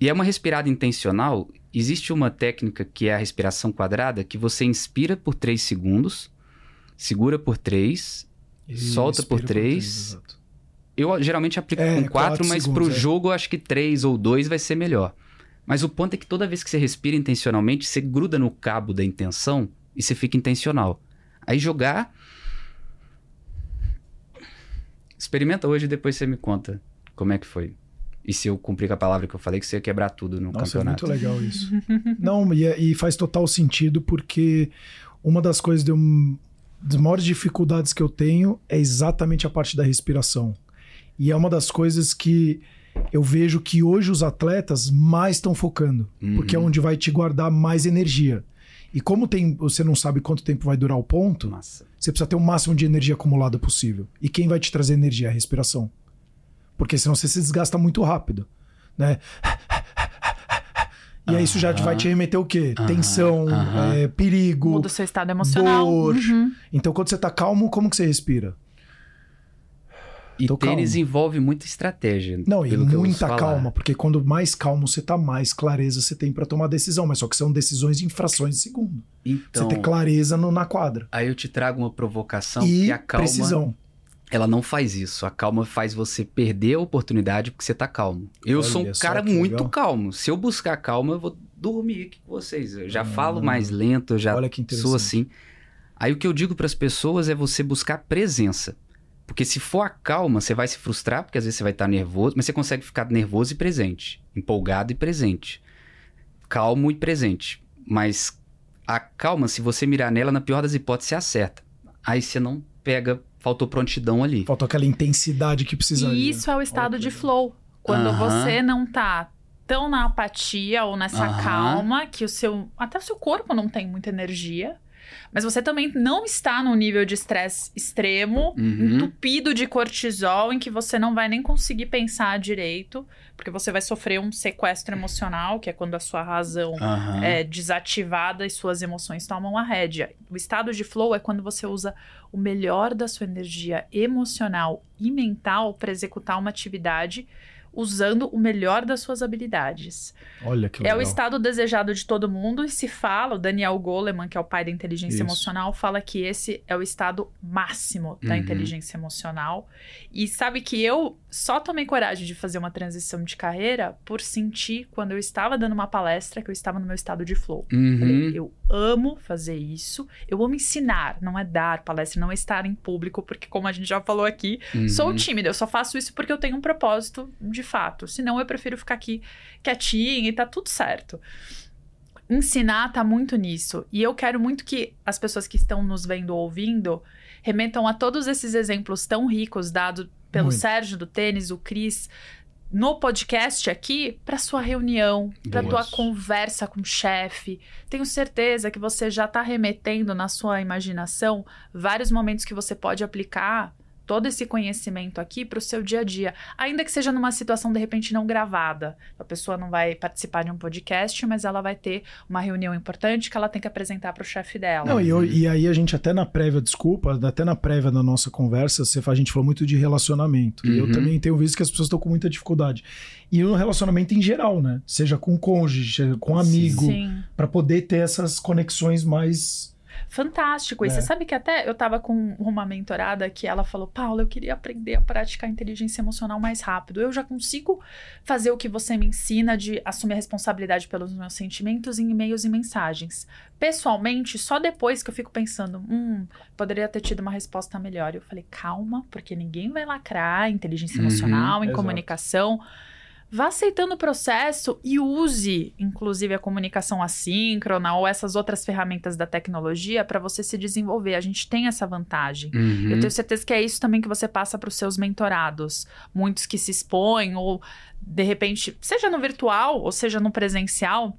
E é uma respirada intencional. Existe uma técnica que é a respiração quadrada, que você inspira por 3 segundos, segura por 3, E solta por expira três. exato. Eu geralmente aplico É, com 4, quatro mas segundos, pro é. jogo eu acho que 3 ou 2 vai ser melhor. Mas o ponto é que toda vez que você respira intencionalmente, você gruda no cabo da intenção e você fica intencional. Aí jogar. Experimenta hoje e depois você me conta como é que foi. E se eu cumprir com a palavra que eu falei, que você ia quebrar tudo no Nossa, é campeonato. muito legal isso. [laughs] Não, e, é- e faz total sentido porque uma das coisas de um, das maiores dificuldades que eu tenho é exatamente a parte da respiração. E é uma das coisas que eu vejo que hoje os atletas mais estão focando, porque é Uhum. onde vai te guardar mais energia. E como tem, você não sabe quanto tempo vai durar o ponto, Massa. você precisa ter o máximo de energia acumulada possível. E quem vai te trazer energia? A respiração. Porque senão você se desgasta muito rápido, né? E aí isso já Aham. vai te remeter o quê? Aham, Tensão, aham. é, perigo. Muda o seu estado emocional. dor. Uhum. Então quando você tá calmo, como que você respira? E Tô tênis calmo. envolve muita estratégia. Não, e muita falar. calma, porque quando mais calmo você tá, mais clareza você tem pra tomar decisão. Mas só que são decisões em frações de segundo. Então, Você ter clareza no- na quadra. aí eu te trago uma provocação e que a calma precisão. Ela não faz isso. A calma faz você perder a oportunidade porque você tá calmo. Eu Olha sou um cara muito legal. calmo. Se eu buscar calma, eu vou dormir aqui com vocês. Eu já Ah. falo mais lento, eu já Olha que interessante. sou assim. Aí o que eu digo pras pessoas é você buscar presença. Porque se for a calma, você vai se frustrar, porque às vezes você vai estar nervoso, mas você consegue ficar nervoso e presente, empolgado e presente, calmo e presente. Mas a calma, se você mirar nela, na pior das hipóteses, você acerta. Aí você não pega, faltou prontidão ali. Faltou aquela intensidade que precisaria. E isso é o estado Olha de flow. Quando Aham. você não tá tão na apatia ou nessa Aham. calma que o seu. Até o seu corpo não tem muita energia. Mas você também não está num nível de estresse extremo, Uhum. entupido de cortisol, em que você não vai nem conseguir pensar direito, porque você vai sofrer um sequestro emocional, que é quando a sua razão Aham. é desativada e suas emoções tomam a rédea. O estado de flow é quando você usa o melhor da sua energia emocional e mental para executar uma atividade usando o melhor das suas habilidades. Olha que É legal. o estado desejado de todo mundo e se fala, o Daniel Goleman, que é o pai da inteligência Isso. emocional, fala que esse é o estado máximo da Uhum. inteligência emocional. E sabe que eu só tomei coragem de fazer uma transição de carreira por sentir quando eu estava dando uma palestra que eu estava no meu estado de flow. Uhum. Falei, eu amo fazer isso, eu amo ensinar, não é dar palestra, não é estar em público, porque como a gente já falou aqui, Uhum. Sou tímida, eu só faço isso porque eu tenho um propósito de fato. Senão eu prefiro ficar aqui quietinha e tá tudo certo. Ensinar tá muito nisso. E eu quero muito que as pessoas que estão nos vendo ou ouvindo remetam a todos esses exemplos tão ricos dados pelo Muito. Sérgio do tênis, o Cris, no podcast aqui, para sua reunião, para tua conversa com o chefe. Tenho certeza que você já está remetendo na sua imaginação vários momentos que você pode aplicar todo esse conhecimento aqui para o seu dia a dia, ainda que seja numa situação de repente não gravada. A pessoa não vai participar de um podcast, mas ela vai ter uma reunião importante que ela tem que apresentar para o chefe dela. Não, e, eu- e aí a gente até na prévia, desculpa, até na prévia da nossa conversa, você, a gente falou muito de relacionamento. E eu Uhum. também tenho visto que as pessoas estão com muita dificuldade. E no relacionamento em geral, né? Seja com cônjuge, seja com amigo. Pra poder ter essas conexões mais. Fantástico. E É. você sabe que até eu tava com uma mentorada que ela falou: Paula, eu queria aprender a praticar inteligência emocional mais rápido. Eu já consigo fazer o que você me ensina de assumir a responsabilidade pelos meus sentimentos em e-mails e mensagens. Pessoalmente, só depois que eu fico pensando, hum, poderia ter tido uma resposta melhor. Eu falei, calma, porque ninguém vai lacrar inteligência Uhum, emocional, em exato. comunicação. Vá aceitando o processo e use, inclusive, a comunicação assíncrona ou essas outras ferramentas da tecnologia para você se desenvolver. A gente tem essa vantagem. Uhum. Eu tenho certeza que é isso também que você passa para os seus mentorados. Muitos que se expõem, ou de repente, seja no virtual ou seja no presencial,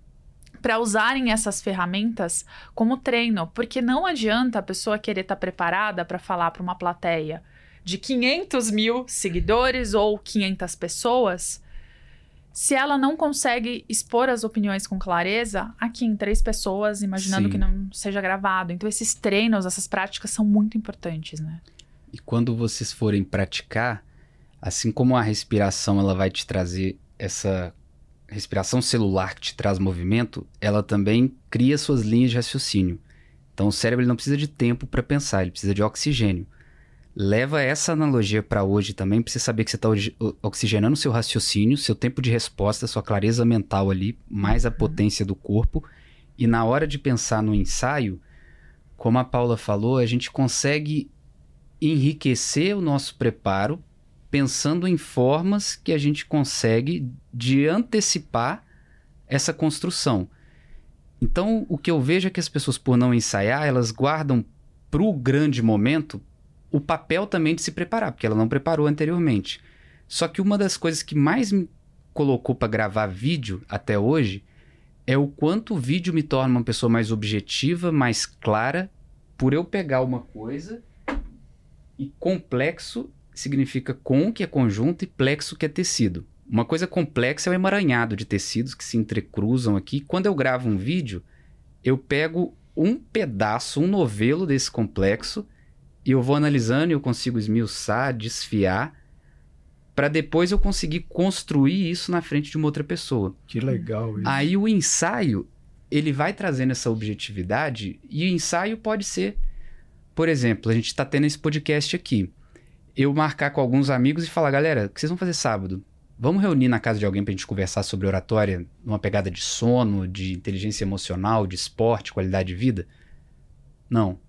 para usarem essas ferramentas como treino. Porque não adianta a pessoa querer estar preparada para falar para uma plateia de 500 mil seguidores ou 500 pessoas. Se ela não consegue expor as opiniões com clareza, aqui em três pessoas, imaginando Sim. que não seja gravado. Então, esses treinos, essas práticas são muito importantes, né? E quando vocês forem praticar, assim como a respiração ela vai te trazer essa respiração celular que te traz movimento, ela também cria suas linhas de raciocínio. Então o cérebro não precisa de tempo para pensar, ele precisa de oxigênio. Leva essa analogia para hoje também, para você saber que você está oxigenando seu raciocínio, seu tempo de resposta, sua clareza mental ali, mais a potência do corpo. E na hora de pensar no ensaio, como a Paula falou, a gente consegue enriquecer o nosso preparo pensando em formas que a gente consegue de antecipar essa construção. Então, o que eu vejo é que as pessoas, por não ensaiar, elas guardam para o grande momento o papel também de se preparar, porque ela não preparou anteriormente. Só que uma das coisas que mais me colocou para gravar vídeo até hoje é o quanto o vídeo me torna uma pessoa mais objetiva, mais clara, por eu pegar uma coisa e complexo significa com, que é conjunto, e plexo, que é tecido. Uma coisa complexa é o emaranhado de tecidos que se entrecruzam aqui. Quando eu gravo um vídeo, eu pego um pedaço, um novelo desse complexo, e eu vou analisando e eu consigo esmiuçar, desfiar, para depois eu conseguir construir isso na frente de uma outra pessoa. Que legal isso. Aí o ensaio, ele vai trazendo essa objetividade, e o ensaio pode ser, por exemplo, a gente está tendo esse podcast aqui. Eu marcar com alguns amigos e falar, galera, o que vocês vão fazer sábado? Vamos reunir na casa de alguém pra gente conversar sobre oratória, numa pegada de sono, de inteligência emocional, de esporte, qualidade de vida? Não.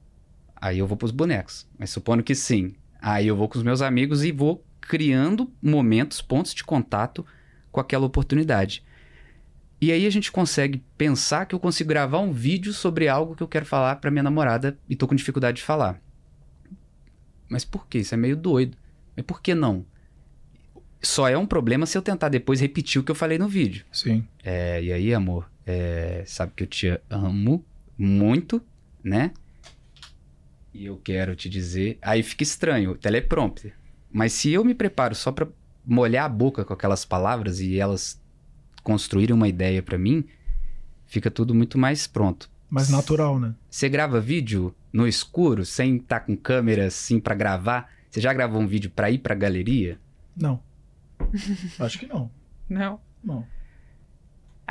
Aí eu vou pros bonecos. Mas supondo que sim. Aí eu vou com os meus amigos e vou criando momentos, pontos de contato com aquela oportunidade. E aí a gente consegue pensar que eu consigo gravar um vídeo sobre algo que eu quero falar pra minha namorada e tô com dificuldade de falar. Mas por que? Isso é meio doido. Mas por que não? Só é um problema se eu tentar depois repetir o que eu falei no vídeo. Sim. É, e aí, amor, é, sabe que eu te amo muito, né? E eu quero te dizer. Aí fica estranho, teleprompter. Mas se eu me preparo só para molhar a boca com aquelas palavras e elas construírem uma ideia para mim, fica tudo muito mais pronto. Mais natural, né? Você grava vídeo no escuro, sem estar com câmera assim para gravar? Você já gravou um vídeo para ir pra galeria? Não. [laughs] Acho que não. Não. Não.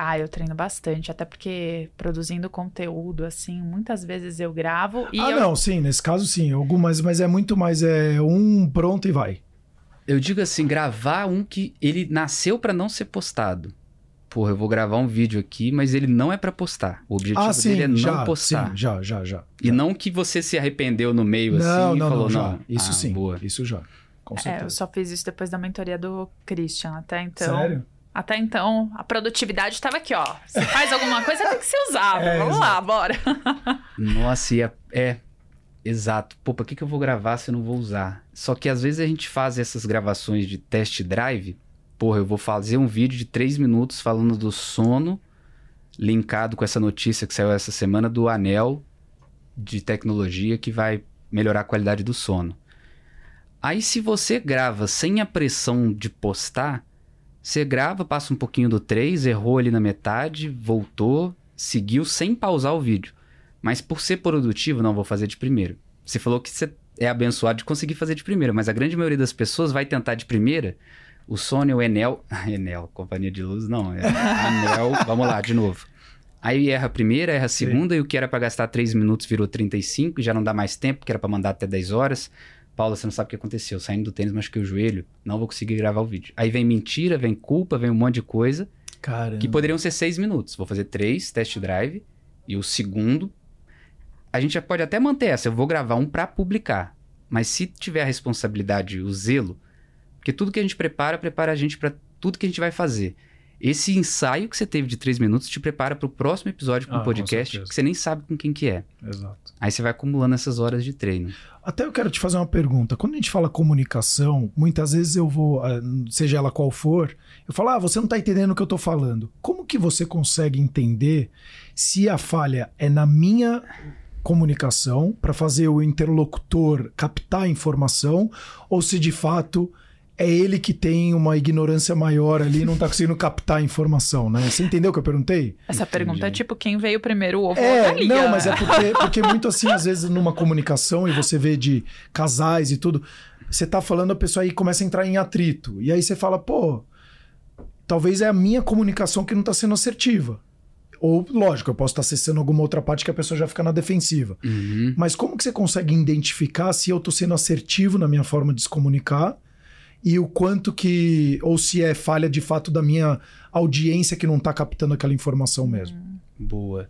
Ah, eu treino bastante, até porque produzindo conteúdo, assim, muitas vezes eu gravo e ah, eu... não, sim, nesse caso sim. Algumas, mas é muito mais é um pronto e vai. Eu digo assim, gravar um que ele nasceu para não ser postado. Porra, eu vou gravar um vídeo aqui, mas ele não é para postar. O objetivo ah, sim, dele é não já, postar. Sim, já, já, já. E não que você se arrependeu no meio assim não, e não, falou, não, já. não. Isso ah, sim, Boa. isso já. Com É, certeza. eu só fiz isso depois da mentoria do Christian. Até então. Sério? Até então, a produtividade estava aqui, ó. Você faz alguma coisa, tem que ser usado. É, Vamos lá, bora. Nossa, e é, é, exato. Pô, pra que, que eu vou gravar se eu não vou usar? Só que às vezes a gente faz essas gravações de test drive. Porra, eu vou fazer um vídeo de três minutos falando do sono, linkado com essa notícia que saiu essa semana do anel de tecnologia que vai melhorar a qualidade do sono. Aí, se você grava sem a pressão de postar, você grava, passa um pouquinho do 3, errou ali na metade, voltou, seguiu sem pausar o vídeo. Mas por ser produtivo, não vou fazer de primeiro. Você falou que você é abençoado de conseguir fazer de primeira, mas a grande maioria das pessoas vai tentar de primeira. O Sony, o Enel. [laughs] Enel, companhia de luz, não. É Anel. [laughs] vamos lá, de novo. Aí erra a primeira, erra a segunda, e o que era pra gastar 3 minutos virou 35, já não dá mais tempo, que era pra mandar até 10 horas. Paula, você não sabe o que aconteceu. Saindo do tênis, machuquei o joelho, não vou conseguir gravar o vídeo. Aí vem mentira, vem culpa, vem um monte de coisa, Caramba. que poderiam ser 6 minutos. Vou fazer 3, test drive, e o segundo. A gente já pode até manter essa, eu vou gravar um pra publicar. Mas se tiver a responsabilidade, o zelo, porque tudo que a gente prepara, prepara a gente pra tudo que a gente vai fazer. Esse ensaio que você teve de 3 minutos te prepara pro próximo episódio com Ah, o com podcast, certeza. que você nem sabe com quem que é. Exato. Aí você vai acumulando essas horas de treino. Até eu quero te fazer uma pergunta. Quando a gente fala comunicação, muitas vezes eu vou, ah, seja ela qual for, eu falo, ah, você não tá entendendo o que eu tô falando. Como que você consegue entender se a falha é na minha comunicação para fazer o interlocutor captar a informação ou se de fato é ele que tem uma ignorância maior ali e não tá conseguindo captar a informação, né? Você entendeu o que eu perguntei? Essa Entendi. pergunta é tipo, quem veio primeiro, o ovo ou a É, galinha? não, mas é porque, porque muito assim, às vezes, numa comunicação, e você vê de casais e tudo, você tá falando, a pessoa aí começa a entrar em atrito. E aí você fala, pô, talvez é a minha comunicação que não tá sendo assertiva. Ou, lógico, eu posso estar acessando alguma outra parte que a pessoa já fica na defensiva. Uhum. Mas como que você consegue identificar se eu tô sendo assertivo na minha forma de se comunicar e o quanto que. Ou se é falha de fato da minha audiência que não tá captando aquela informação mesmo? Boa.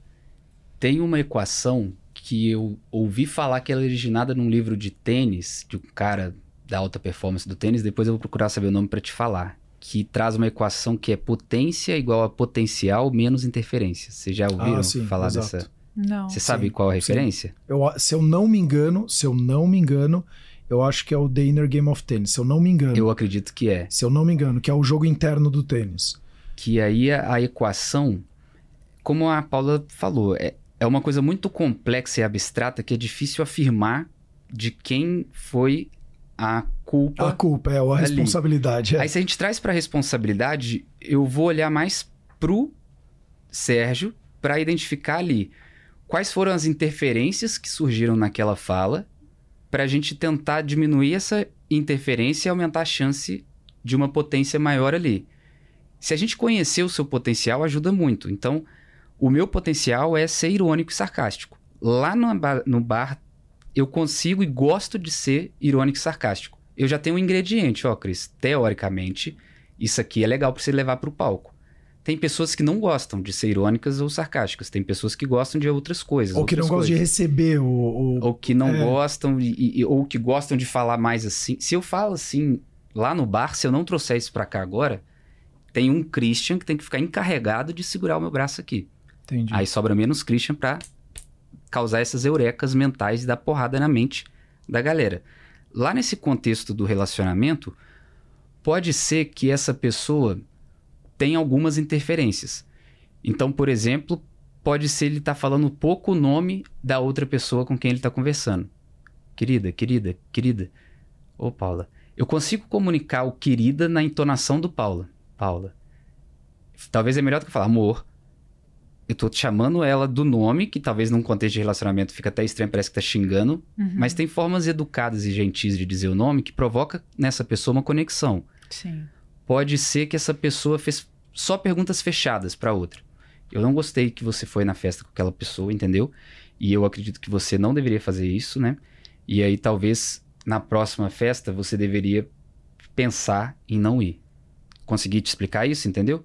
Tem uma equação que eu ouvi falar que ela é originada num livro de tênis, de um cara da alta performance do tênis, depois eu vou procurar saber o nome para te falar, que traz uma equação que é potência igual a potencial menos interferência. Vocês já ouviram Ah, sim, falar exato. dessa? Não. Você sabe Sim, qual a sim. referência? Eu, se eu não me engano, se eu não me engano, eu acho que é o The Inner Game of Tennis. Se eu não me engano. Eu acredito que é. Se eu não me engano, que é o jogo interno do tênis. Que aí a, equação, como a Paula falou, é, é uma coisa muito complexa e abstrata que é difícil afirmar de quem foi a culpa A culpa é ou a ali. responsabilidade. É. Aí se a gente traz pra responsabilidade, eu vou olhar mais pro Sérgio para identificar ali quais foram as interferências que surgiram naquela fala pra gente tentar diminuir essa interferência e aumentar a chance de uma potência maior ali. Se a gente conhecer o seu potencial, ajuda muito. Então, o meu potencial é ser irônico e sarcástico. Lá no bar, no bar eu consigo e gosto de ser irônico e sarcástico. Eu já tenho um ingrediente, ó, Cris. Teoricamente, isso aqui é legal para você levar para o palco. Tem pessoas que não gostam de ser irônicas ou sarcásticas. Tem pessoas que gostam de outras coisas. Ou que não outras gosta de receber o. o- Ou que não É. gostam, e- ou que gostam de falar mais assim. Se eu falo assim lá no bar, se eu não trouxer isso para cá agora, tem um Christian que tem que ficar encarregado de segurar o meu braço aqui. Entendi. Aí sobra menos Christian pra causar essas eurecas mentais e dar porrada na mente da galera. Lá nesse contexto do relacionamento, pode ser que essa pessoa tenha algumas interferências. Então, por exemplo, pode ser ele estar falando pouco o nome da outra pessoa com quem ele está conversando. querida, querida, querida. Ô, Paula, eu consigo comunicar o querida na entonação do Paula. Paula. Talvez é melhor do que falar amor. Eu tô te chamando ela do nome, que talvez num contexto de relacionamento fica até estranho, parece que tá xingando. Uhum. Mas tem formas educadas e gentis de dizer o nome que provoca nessa pessoa uma conexão. Sim. Pode ser que essa pessoa fez só perguntas fechadas para outra. Eu não gostei que você foi na festa com aquela pessoa, entendeu? E eu acredito que você não deveria fazer isso, né? E aí talvez na próxima festa você deveria pensar em não ir. Consegui te explicar isso, entendeu?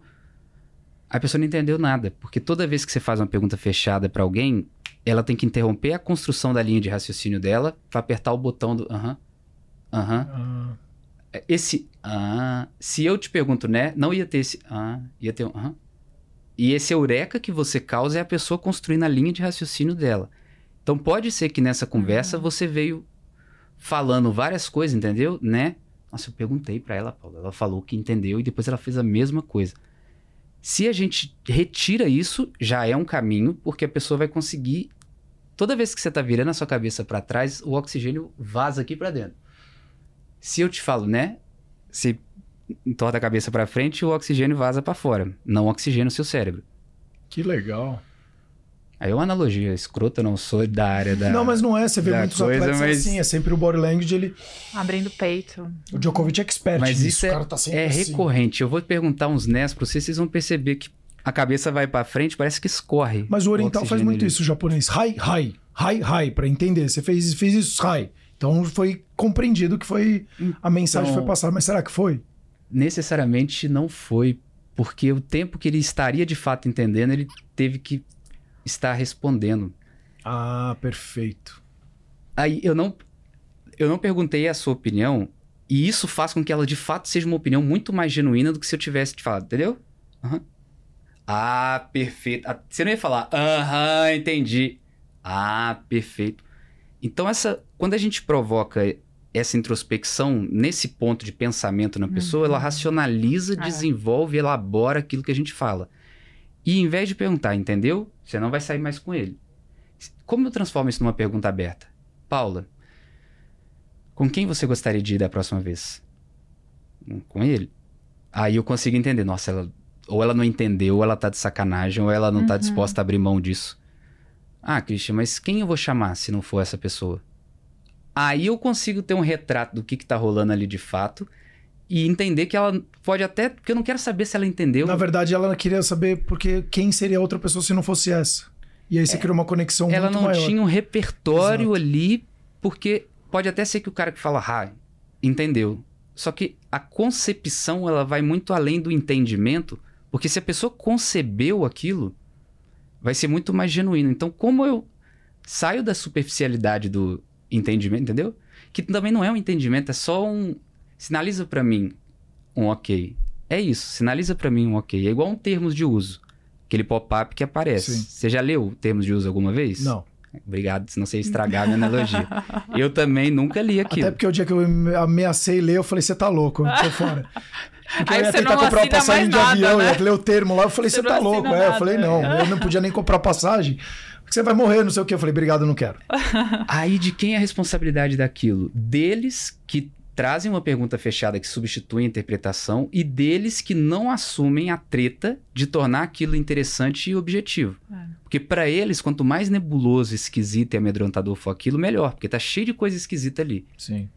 A pessoa não entendeu nada, porque toda vez que você faz uma pergunta fechada para alguém, ela tem que interromper a construção da linha de raciocínio dela para apertar o botão do aham, aham. Ah, Esse ah, se eu te pergunto, né, não ia ter esse ah, ia ter um aham. E esse eureka que você causa é a pessoa construindo a linha de raciocínio dela. Então pode ser que nessa conversa você veio falando várias coisas, entendeu? Né? Nossa, eu perguntei pra ela, Paula. Ela falou que entendeu e depois ela fez a mesma coisa. Se a gente retira isso, já é um caminho, porque a pessoa vai conseguir. Toda vez que você tá virando a sua cabeça pra trás, o oxigênio vaza aqui pra dentro. Se eu te falo, né? Você entorta a cabeça pra frente, o oxigênio vaza pra fora. Não oxigênio o seu cérebro. que legal. Aí é uma analogia escrota, não sou da área da. Não, mas não é. Você vê muitos coisa, atletas mas- assim. É sempre o body language, ele... Abrindo o peito. O Djokovic é expert Mas nisso. isso o é, cara tá sempre é assim. recorrente. Eu vou perguntar uns NES pra vocês, vocês vão perceber que a cabeça vai pra frente, parece que escorre. Mas o oriental faz oxigênio muito ali. isso, o japonês. Hai, hai, hai, hai, pra entender. Você fez, fez isso, hai. Então foi compreendido que foi. A mensagem Então- foi passada. Mas será que foi? Necessariamente não foi, porque o tempo que ele estaria de fato entendendo, ele teve que estar respondendo. Ah, perfeito. Aí eu não, eu não perguntei a sua opinião, e isso faz com que ela de fato seja uma opinião muito mais genuína do que se eu tivesse te falado, entendeu? Aham. Ah, perfeito. Ah, Você não ia falar, aham, entendi. Ah, perfeito. Então, essa, quando a gente provoca essa introspecção nesse ponto de pensamento na pessoa, ela racionaliza, É. desenvolve, elabora aquilo que a gente fala. E em vez de perguntar, entendeu? Você não vai sair mais com ele. Como eu transformo isso numa pergunta aberta? Paula, com quem você gostaria de ir da próxima vez? Com ele? Aí eu consigo entender. Nossa, ela, ou ela não entendeu, ou ela tá de sacanagem, ou ela não tá Uhum. disposta a abrir mão disso. Ah, Christian, mas quem eu vou chamar se não for essa pessoa? Aí eu consigo ter um retrato do que, que tá rolando ali de fato e entender que ela pode até. Porque eu não quero saber se ela entendeu. Na verdade, ela queria saber porque quem seria a outra pessoa se não fosse essa. E aí você criou uma conexão ela muito não maior. tinha um repertório Exato. ali, porque pode até ser que o cara que fala, ah, entendeu. Só que a concepção, ela vai muito além do entendimento, porque se a pessoa concebeu aquilo, vai ser muito mais genuíno. Então, como eu saio da superficialidade do entendimento, entendeu? Que também não é um entendimento, é só um. Sinaliza pra mim um ok. É isso, sinaliza pra mim um ok. É igual um termos de uso. Aquele pop-up que aparece. Sim. Você já leu termos de uso alguma vez? Não. Obrigado, senão você ia estragar a minha analogia. [laughs] Eu também nunca li aquilo. Até porque o dia que eu ameacei ler, eu falei, você tá louco, eu tô fora. [laughs] Porque Aí eu ia você tentar não comprar passagem de nada, avião, né? ia ler o termo lá, eu falei, Você você tá louco. É, eu falei, não, eu não podia nem comprar passagem, porque você vai morrer, não sei o quê. Eu falei, obrigado, eu não quero. [laughs] Aí de quem é a responsabilidade daquilo? Deles que trazem uma pergunta fechada que substitui a interpretação e deles que não assumem a treta de tornar aquilo interessante e objetivo. É. Porque pra eles, quanto mais nebuloso, esquisito e amedrontador for aquilo, melhor, porque tá cheio de coisa esquisita ali. Sim.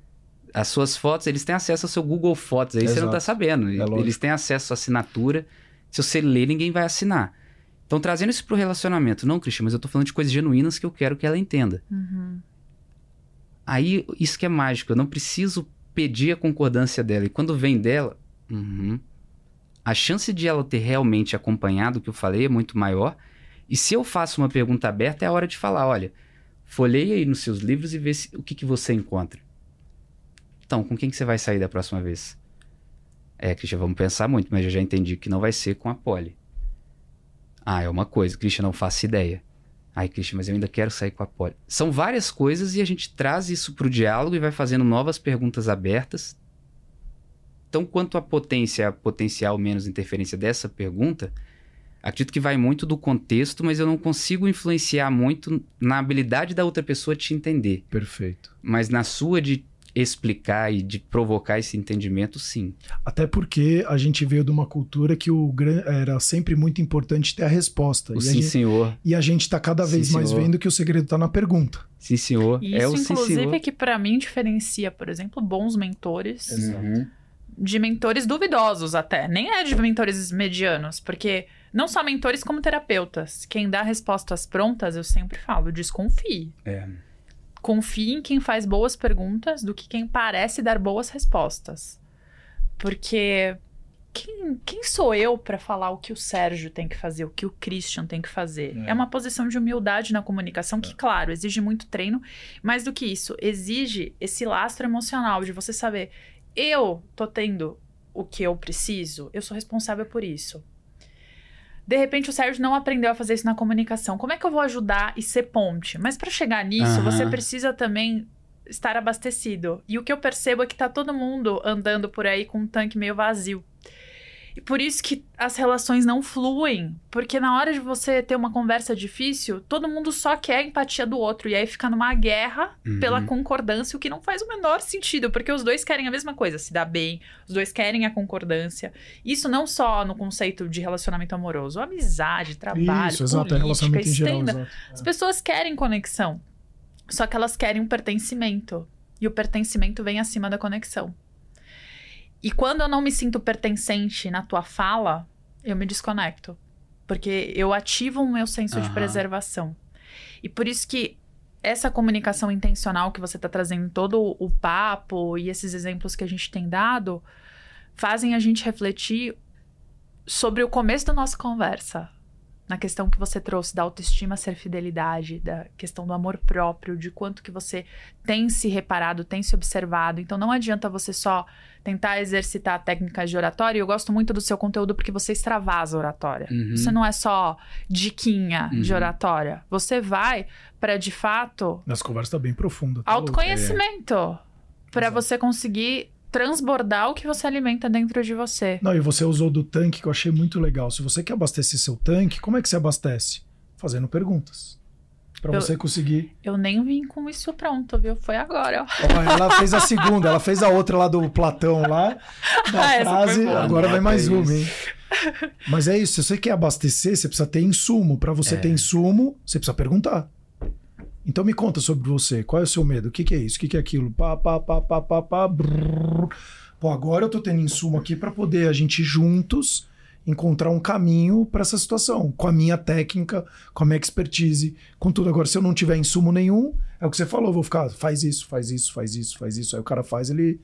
As suas fotos, eles têm acesso ao seu Google Fotos, aí você não Exato. tá sabendo. É eles têm acesso à sua assinatura. Se você ler, ninguém vai assinar. Então, trazendo isso pro relacionamento. Não, Christian, mas eu tô falando de coisas genuínas que eu quero que ela entenda. Uhum. Aí, isso que é mágico. Eu não preciso pedir a concordância dela. E quando vem dela, uhum, a chance de ela ter realmente acompanhado o que eu falei é muito maior. E se eu faço uma pergunta aberta, é a hora de falar: olha, folheie aí nos seus livros e vê se- o que, que você encontra. Então, com quem que você vai sair da próxima vez? É, Christian, vamos pensar muito, mas eu já entendi que não vai ser com a Polly. Ah, é uma coisa, Christian, não faço ideia. Ai, Christian, mas eu ainda quero sair com a Polly. São várias coisas e a gente traz isso pro diálogo e vai fazendo novas perguntas abertas. Então, quanto à potência, a potencial menos interferência dessa pergunta, Acredito que vai muito do contexto, mas eu não consigo influenciar muito na habilidade da outra pessoa te entender. Perfeito. Mas na sua de explicar e de provocar esse entendimento, sim. Até porque a gente veio de uma cultura que o era sempre muito importante ter a resposta. O e, a sim, gente, senhor. e a gente tá cada Sim, vez mais senhor. vendo que o segredo tá na pergunta. Sim, senhor. E é isso, o sim, inclusive, senhor. é que pra mim diferencia, por exemplo, bons mentores Uhum. de mentores duvidosos até. Nem é de mentores medianos, porque não só mentores como terapeutas. Quem dá respostas prontas, eu sempre falo, desconfie. É. Confie em quem faz boas perguntas do que quem parece dar boas respostas. Porque quem, quem sou eu para falar o que o Sérgio tem que fazer, o que o Christian tem que fazer? É. É, uma posição de humildade na comunicação que, claro, exige muito treino. Mais do que isso, exige esse lastro emocional de você saber, eu tô tendo o que eu preciso, eu sou responsável por isso. De repente o Sérgio não aprendeu a fazer isso na comunicação. Como é que eu vou ajudar e ser ponte? Mas para chegar nisso, Aham. você precisa também estar abastecido. E o que eu percebo é que tá todo mundo andando por aí com um tanque meio vazio. E por isso que as relações não fluem. Porque na hora de você ter uma conversa difícil, todo mundo só quer a empatia do outro. E aí fica numa guerra Uhum. pela concordância, o que não faz o menor sentido. Porque os dois querem a mesma coisa, se dar bem. Os dois querem a concordância. Isso não só no conceito de relacionamento amoroso. Amizade, trabalho, Isso, exato. É política, relacionamento em geral. Exato. As pessoas querem conexão. Só que elas querem um pertencimento. E o pertencimento vem acima da conexão. E quando eu não me sinto pertencente na tua fala, eu me desconecto. Porque eu ativo o meu senso de Aham. preservação. E por isso que essa comunicação intencional que você está trazendo, todo o papo e esses exemplos que a gente tem dado, fazem a gente refletir sobre o começo da nossa conversa. Na questão que você trouxe da autoestima ser fidelidade, da questão do amor próprio, de quanto que você tem se reparado, tem se observado. Então não adianta você só tentar exercitar técnicas de oratória. E eu gosto muito do seu conteúdo porque você extravasa a oratória. Uhum. Você não é só diquinha de Uhum. oratória. Você vai para de fato Nossa conversa tá bem profunda. tá autoconhecimento para Exato. você conseguir transbordar o que você alimenta dentro de você. Não, e você usou do tanque que eu achei muito legal. Se você quer abastecer seu tanque, como é que você abastece? Fazendo perguntas. Pra Eu- você conseguir. Eu nem vim com isso pronto, viu? Foi agora. ó. Ela [laughs] fez a segunda, ela fez a outra lá do Platão lá, da Ah, essa foi frase. Agora vai mais Anota uma, hein? Mas é isso, se você quer abastecer, você precisa ter insumo. Pra você É. ter insumo, você precisa perguntar. Então me conta sobre você. Qual é o seu medo? O que, que é isso? O que, que é aquilo? Pá, pá, pá, pá, pá, pá. brrr. Pô, agora eu tô tendo insumo aqui pra poder a gente juntos encontrar um caminho pra essa situação, com a minha técnica, com a minha expertise, com tudo. Agora, se eu não tiver insumo nenhum, é o que você falou, vou ficar, faz isso, faz isso, faz isso, faz isso. Aí o cara faz, ele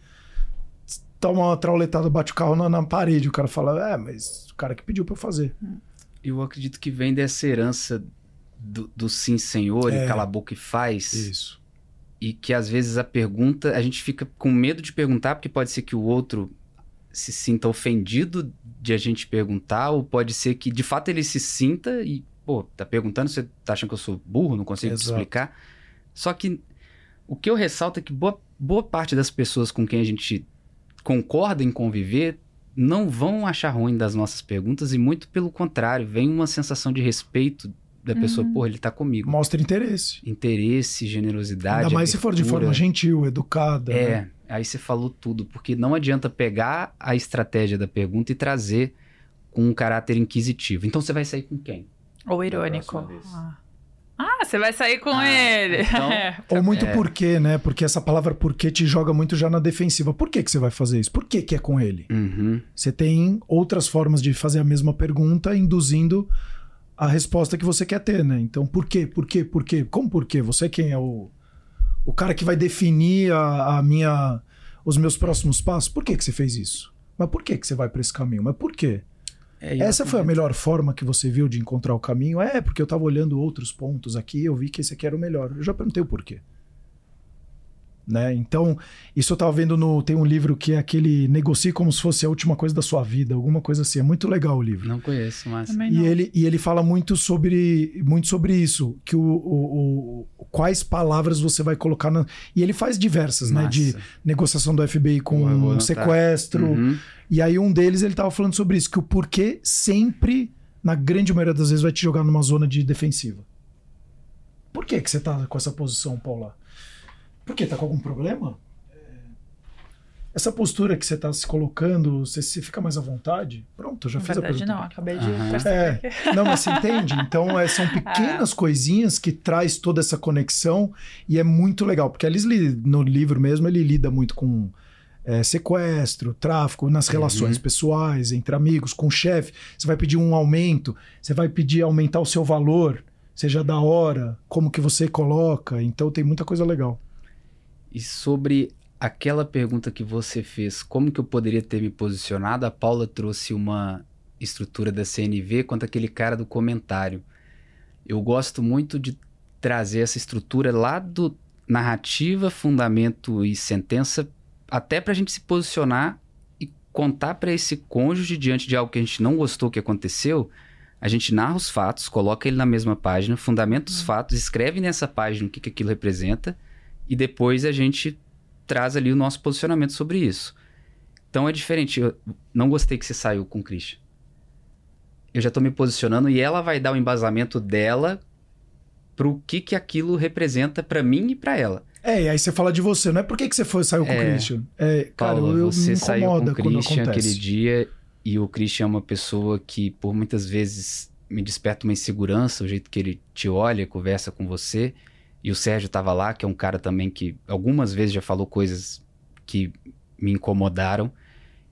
toma uma trauletada, bate o carro na, na parede. O cara fala, é, mas o cara que pediu pra eu fazer. Eu acredito que vem dessa herança do, do sim, senhor, É. e cala a boca e faz. Isso. E que às vezes a pergunta, a gente fica com medo de perguntar, porque pode ser que o outro se sinta ofendido de a gente perguntar, ou pode ser que de fato ele se sinta e, pô, tá perguntando, você tá achando que eu sou burro, não consigo te Exato. explicar. Só que o que eu ressalto é que boa, boa parte das pessoas com quem a gente concorda em conviver não vão achar ruim das nossas perguntas e muito pelo contrário, vem uma sensação de respeito da pessoa, Uhum. pô, ele tá comigo. Mostra interesse. Interesse, generosidade. Ainda mais se for de abertura. forma gentil, educada. É, né? aí você falou tudo, porque não adianta pegar a estratégia da pergunta e trazer com um caráter inquisitivo. Então você vai sair com quem? Ou irônico. Ah. Ah, você vai sair com Ah, ele. então- [laughs] Ou muito É. porquê, né? Porque essa palavra porquê te joga muito já na defensiva. Por que, que você vai fazer isso? Por que, que é com ele? Uhum. Você tem outras formas de fazer a mesma pergunta, induzindo a resposta que você quer ter, né? Então, por quê? Por quê? Por quê? Como por quê? Você quem é o, o cara que vai definir a, a minha, os meus próximos passos? Por que, que você fez isso? Mas por que, que você vai para esse caminho? Mas por quê? É, Essa foi a melhor forma que você viu de encontrar o caminho? É, porque eu tava olhando outros pontos aqui e eu vi que esse aqui era o melhor. Eu já perguntei o porquê. Né? Então, isso eu tava vendo no. Tem um livro que é aquele Negocie como se fosse a última coisa da sua vida, alguma coisa assim. É muito legal o livro. Não conheço, mas. Também E não. ele, e ele fala muito sobre, muito sobre isso, que o, o- o- quais palavras você vai colocar na. E ele faz diversas, né? De negociação do FBI com Boa, vou anotar. sequestro. Uhum. E aí um deles ele tava falando sobre isso, que o porquê sempre na grande maioria das vezes vai te jogar numa zona de defensiva. Por que, que você tá com essa posição, Paula? Por quê? Tá com algum problema? É, Essa postura que você tá se colocando, você se fica mais à vontade? Pronto, já Na fiz a verdade, pergunta. não, acabei de Aham. perceber. É, não, mas você entende? Então, é, são [laughs] pequenas coisinhas que traz toda essa conexão e é muito legal, porque a Leslie, no livro mesmo, ele lida muito com é, sequestro, tráfico, nas relações pessoais, entre amigos, com o chefe. Você vai pedir um aumento, você vai pedir aumentar o seu valor, seja da hora, como que você coloca. Então, tem muita coisa legal. E sobre aquela pergunta que você fez, como que eu poderia ter me posicionado? A Paula trouxe uma estrutura da CNV quanto aquele cara do comentário. Eu gosto muito de trazer essa estrutura lá do narrativa, fundamento e sentença, até para a gente se posicionar e contar para esse cônjuge diante de algo que a gente não gostou que aconteceu. A gente narra os fatos, coloca ele na mesma página, fundamenta os fatos, escreve nessa página o que, que aquilo representa e depois a gente traz ali o nosso posicionamento sobre isso. Então é diferente. Eu não gostei que você saiu com o Christian. Eu já tô me posicionando e ela vai dar o embasamento dela pro que que aquilo representa pra mim e pra ela. É, e aí você fala de você, não é por que, que você foi, saiu com o É. Christian? É, cara, Paula, eu, você me saiu com o Christian aquele dia e o Christian é uma pessoa que por muitas vezes me desperta uma insegurança, o jeito que ele te olha, conversa com você. E o Sérgio tava lá, que é um cara também que algumas vezes já falou coisas que me incomodaram.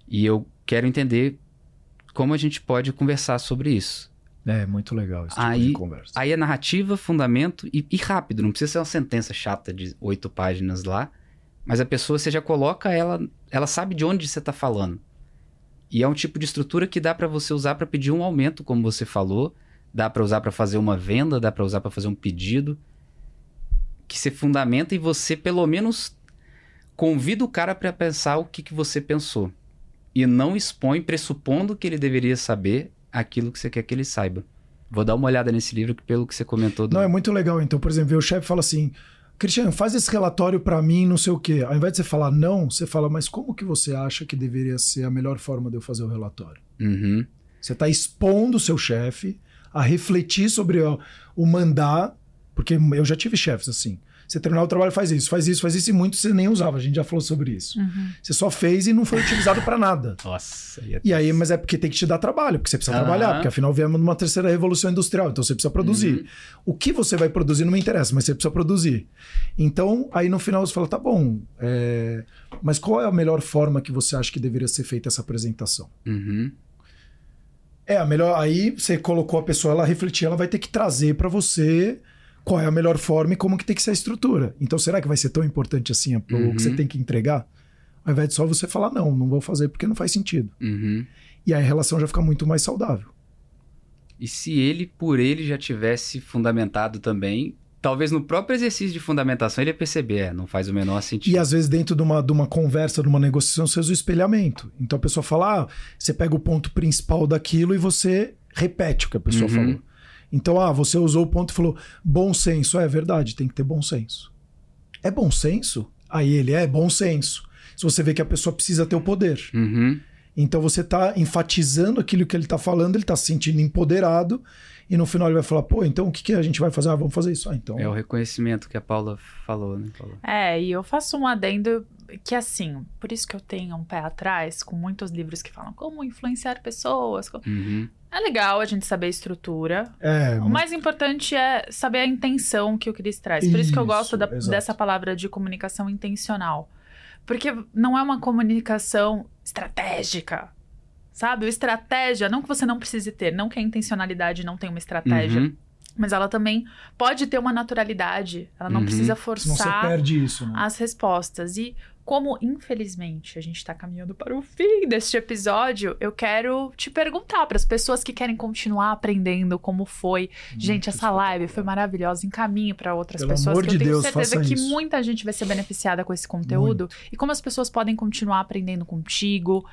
E eu quero entender como a gente pode conversar sobre isso. É, muito legal esse tipo Aí- de conversa. Aí é narrativa, fundamento e, e rápido. Não precisa ser uma sentença chata de oito páginas lá. Mas a pessoa, você já coloca ela, ela sabe de onde você está falando. E é um tipo de estrutura que dá para você usar para pedir um aumento, como você falou. Dá para usar para fazer uma venda, dá para usar para fazer um pedido. Que você fundamenta e você, pelo menos, convida o cara para pensar o que, que você pensou. E não expõe pressupondo que ele deveria saber aquilo que você quer que ele saiba. Vou dar uma olhada nesse livro que pelo que você comentou. Do... Não, é muito legal. Então, por exemplo, o chefe fala assim: Cristiano, faz esse relatório pra mim, não sei o quê. Ao invés de você falar não, você fala, mas como que você acha que deveria ser a melhor forma de eu fazer o relatório? Uhum. Você está expondo o seu chefe a refletir sobre o, o mandar, porque eu já tive chefes assim. Você terminar o trabalho, faz isso, faz isso, faz isso, e muito você nem usava. A gente já falou sobre isso. Uhum. Você só fez e não foi utilizado pra nada. Nossa. ia- E aí, mas é porque tem que te dar trabalho, porque você precisa Aham. trabalhar, porque afinal viemos numa terceira revolução industrial, então você precisa produzir. Uhum. O que você vai produzir não me interessa, mas você precisa produzir. Então, aí no final você fala, tá bom, é, mas qual é a melhor forma que você acha que deveria ser feita essa apresentação? Uhum. É, a melhor. Aí você colocou a pessoa, ela refletir, ela vai ter que trazer pra você qual é a melhor forma e como que tem que ser a estrutura. Então, será que vai ser tão importante assim o Uhum. que você tem que entregar? Ao invés de só você falar, não, não vou fazer porque não faz sentido. Uhum. E aí a relação já fica muito mais saudável. E se ele, por ele, já tivesse fundamentado também, talvez no próprio exercício de fundamentação ele ia perceber, é, não faz o menor sentido. E às vezes, dentro de uma, de uma conversa, de uma negociação, você usa o espelhamento. Então a pessoa fala, ah, você pega o ponto principal daquilo e você repete o que a pessoa Uhum. falou. Então, ah, você usou o ponto e falou bom senso. É verdade, tem que ter bom senso. É bom senso? Aí ele é bom senso. Se você vê que a pessoa precisa ter o poder. Uhum. Então você está enfatizando aquilo que ele está falando, ele está se sentindo empoderado, e no final ele vai falar, pô, então o que, que a gente vai fazer? Ah, vamos fazer isso. Ah, então. É o reconhecimento que a Paula falou, né? Paula? É, e eu faço um adendo que, assim, por isso que eu tenho um pé atrás com muitos livros que falam como influenciar pessoas. Uhum. É legal a gente saber a estrutura. É, O mais importante é saber a intenção que o Cris traz. Por isso que eu Isso, gosto da- dessa palavra de comunicação intencional. Porque não é uma comunicação estratégica. Sabe? O estratégia, não que você não precise ter, não que a intencionalidade não tenha uma estratégia, Uhum. mas ela também pode ter uma naturalidade. Ela não Uhum. precisa forçar perde isso, né? as respostas. E como, infelizmente, a gente está caminhando para o fim deste episódio, eu quero te perguntar para as pessoas que querem continuar aprendendo como foi. gente, essa live foi maravilhosa. Encaminhe para outras Pelo pessoas amor que eu tenho Deus, certeza que isso. muita gente vai ser beneficiada com esse conteúdo. E como as pessoas podem continuar aprendendo contigo.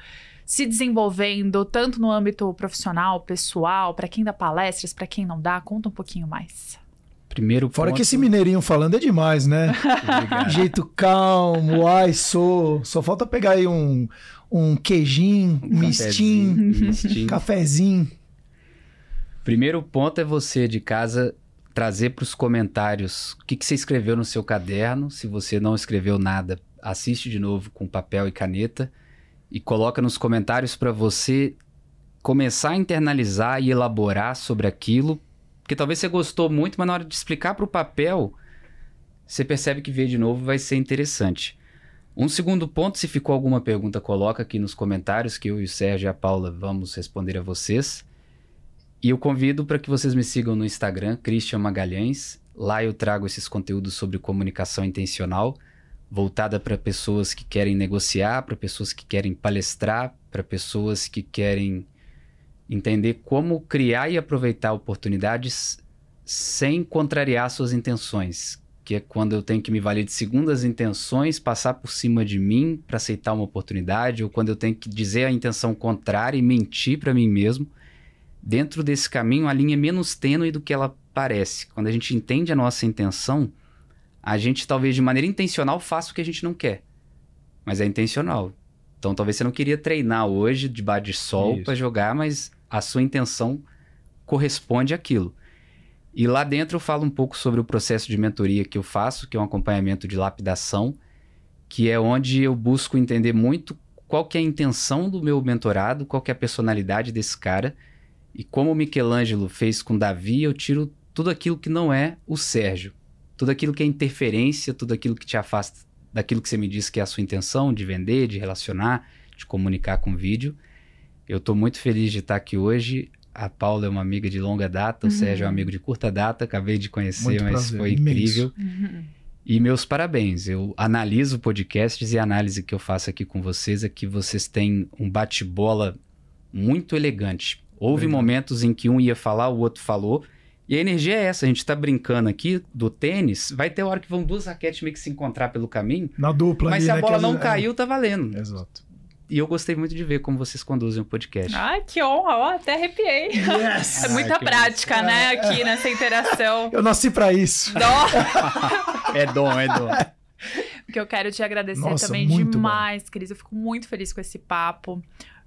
Se desenvolvendo, tanto no âmbito profissional, pessoal, para quem dá palestras, para quem não dá, conta um pouquinho mais. Primeiro Fora ponto... que esse mineirinho falando é demais, né? Obrigado. [laughs] Jeito calmo, ai, sou. Só falta pegar aí um, um queijinho, um mistinho, Cafezinho, mistinho. cafezinho. primeiro ponto é você de casa trazer para os comentários o que, que você escreveu no seu caderno. Se você não escreveu nada, assiste de novo com papel e caneta e coloca nos comentários para você começar a internalizar e elaborar sobre aquilo, porque talvez você gostou muito, mas na hora de explicar para o papel, você percebe que ver de novo vai ser interessante. Um segundo ponto, se ficou alguma pergunta, coloca aqui nos comentários que eu e o Sérgio e a Paula vamos responder a vocês. E eu convido para que vocês me sigam no Instagram, Christian Magalhães. Lá eu trago esses conteúdos sobre comunicação intencional, voltada para pessoas que querem negociar, para pessoas que querem palestrar, para pessoas que querem entender como criar e aproveitar oportunidades sem contrariar suas intenções, que é quando eu tenho que me valer de segundas intenções, passar por cima de mim para aceitar uma oportunidade, ou quando eu tenho que dizer a intenção contrária e mentir para mim mesmo. Dentro desse caminho, a linha é menos tênue do que ela parece. Quando a gente entende a nossa intenção, a gente talvez de maneira intencional faça o que a gente não quer, mas é intencional. Então talvez você não queria treinar hoje debaixo de sol para jogar, mas a sua intenção corresponde àquilo. E lá dentro eu falo um pouco sobre o processo de mentoria que eu faço, que é um acompanhamento de lapidação, que é onde eu busco entender muito qual que é a intenção do meu mentorado, qual que é a personalidade desse cara. E como o Michelangelo fez com Davi, eu tiro tudo aquilo que não é o Sérgio. Tudo aquilo que é interferência, tudo aquilo que te afasta daquilo que você me disse que é a sua intenção de vender, de relacionar, de comunicar com vídeo. Eu estou muito feliz de estar aqui hoje. A Paula é uma amiga de longa data, o uhum. Sérgio é um amigo de curta data, acabei de conhecer, muito mas prazer, foi incrível. Uhum. E meus parabéns. Eu analiso podcasts e a análise que eu faço aqui com vocês é que vocês têm um bate-bola muito elegante. Houve momentos em que um ia falar, o outro falou. E a energia é essa, a gente tá brincando aqui do tênis, vai ter hora que vão duas raquetes meio que se encontrar pelo caminho. Na dupla, Mas ali, se a bola não é. caiu, tá valendo. Exato. E eu gostei muito de ver como vocês conduzem o podcast. Ai, que honra, ó, até arrepiei. Yes. É muita Ai, prática, né, aqui nessa interação. Eu nasci para isso. Dó. é dom, é dom. Porque eu quero te agradecer Nossa, também demais, bom. Cris. Eu fico muito feliz com esse papo.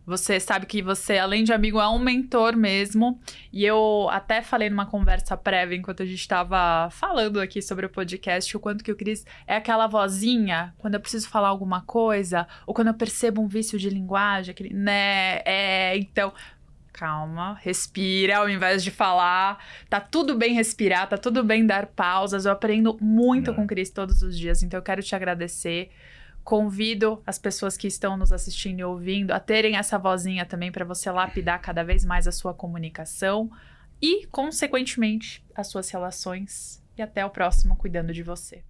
Você sabe que você, além de amigo, é um mentor mesmo. E eu até falei numa conversa prévia, enquanto a gente estava falando aqui sobre o podcast, o quanto que o Cris é aquela vozinha, quando eu preciso falar alguma coisa, ou quando eu percebo um vício de linguagem, aquele, né, é, então calma, respira ao invés de falar. Tá tudo bem respirar, tá tudo bem dar pausas. Eu aprendo muito com o Cris todos os dias, então eu quero te agradecer. Convido as pessoas que estão nos assistindo e ouvindo a terem essa vozinha também para você lapidar cada vez mais a sua comunicação e, consequentemente, as suas relações. E até o próximo Cuidando de Você.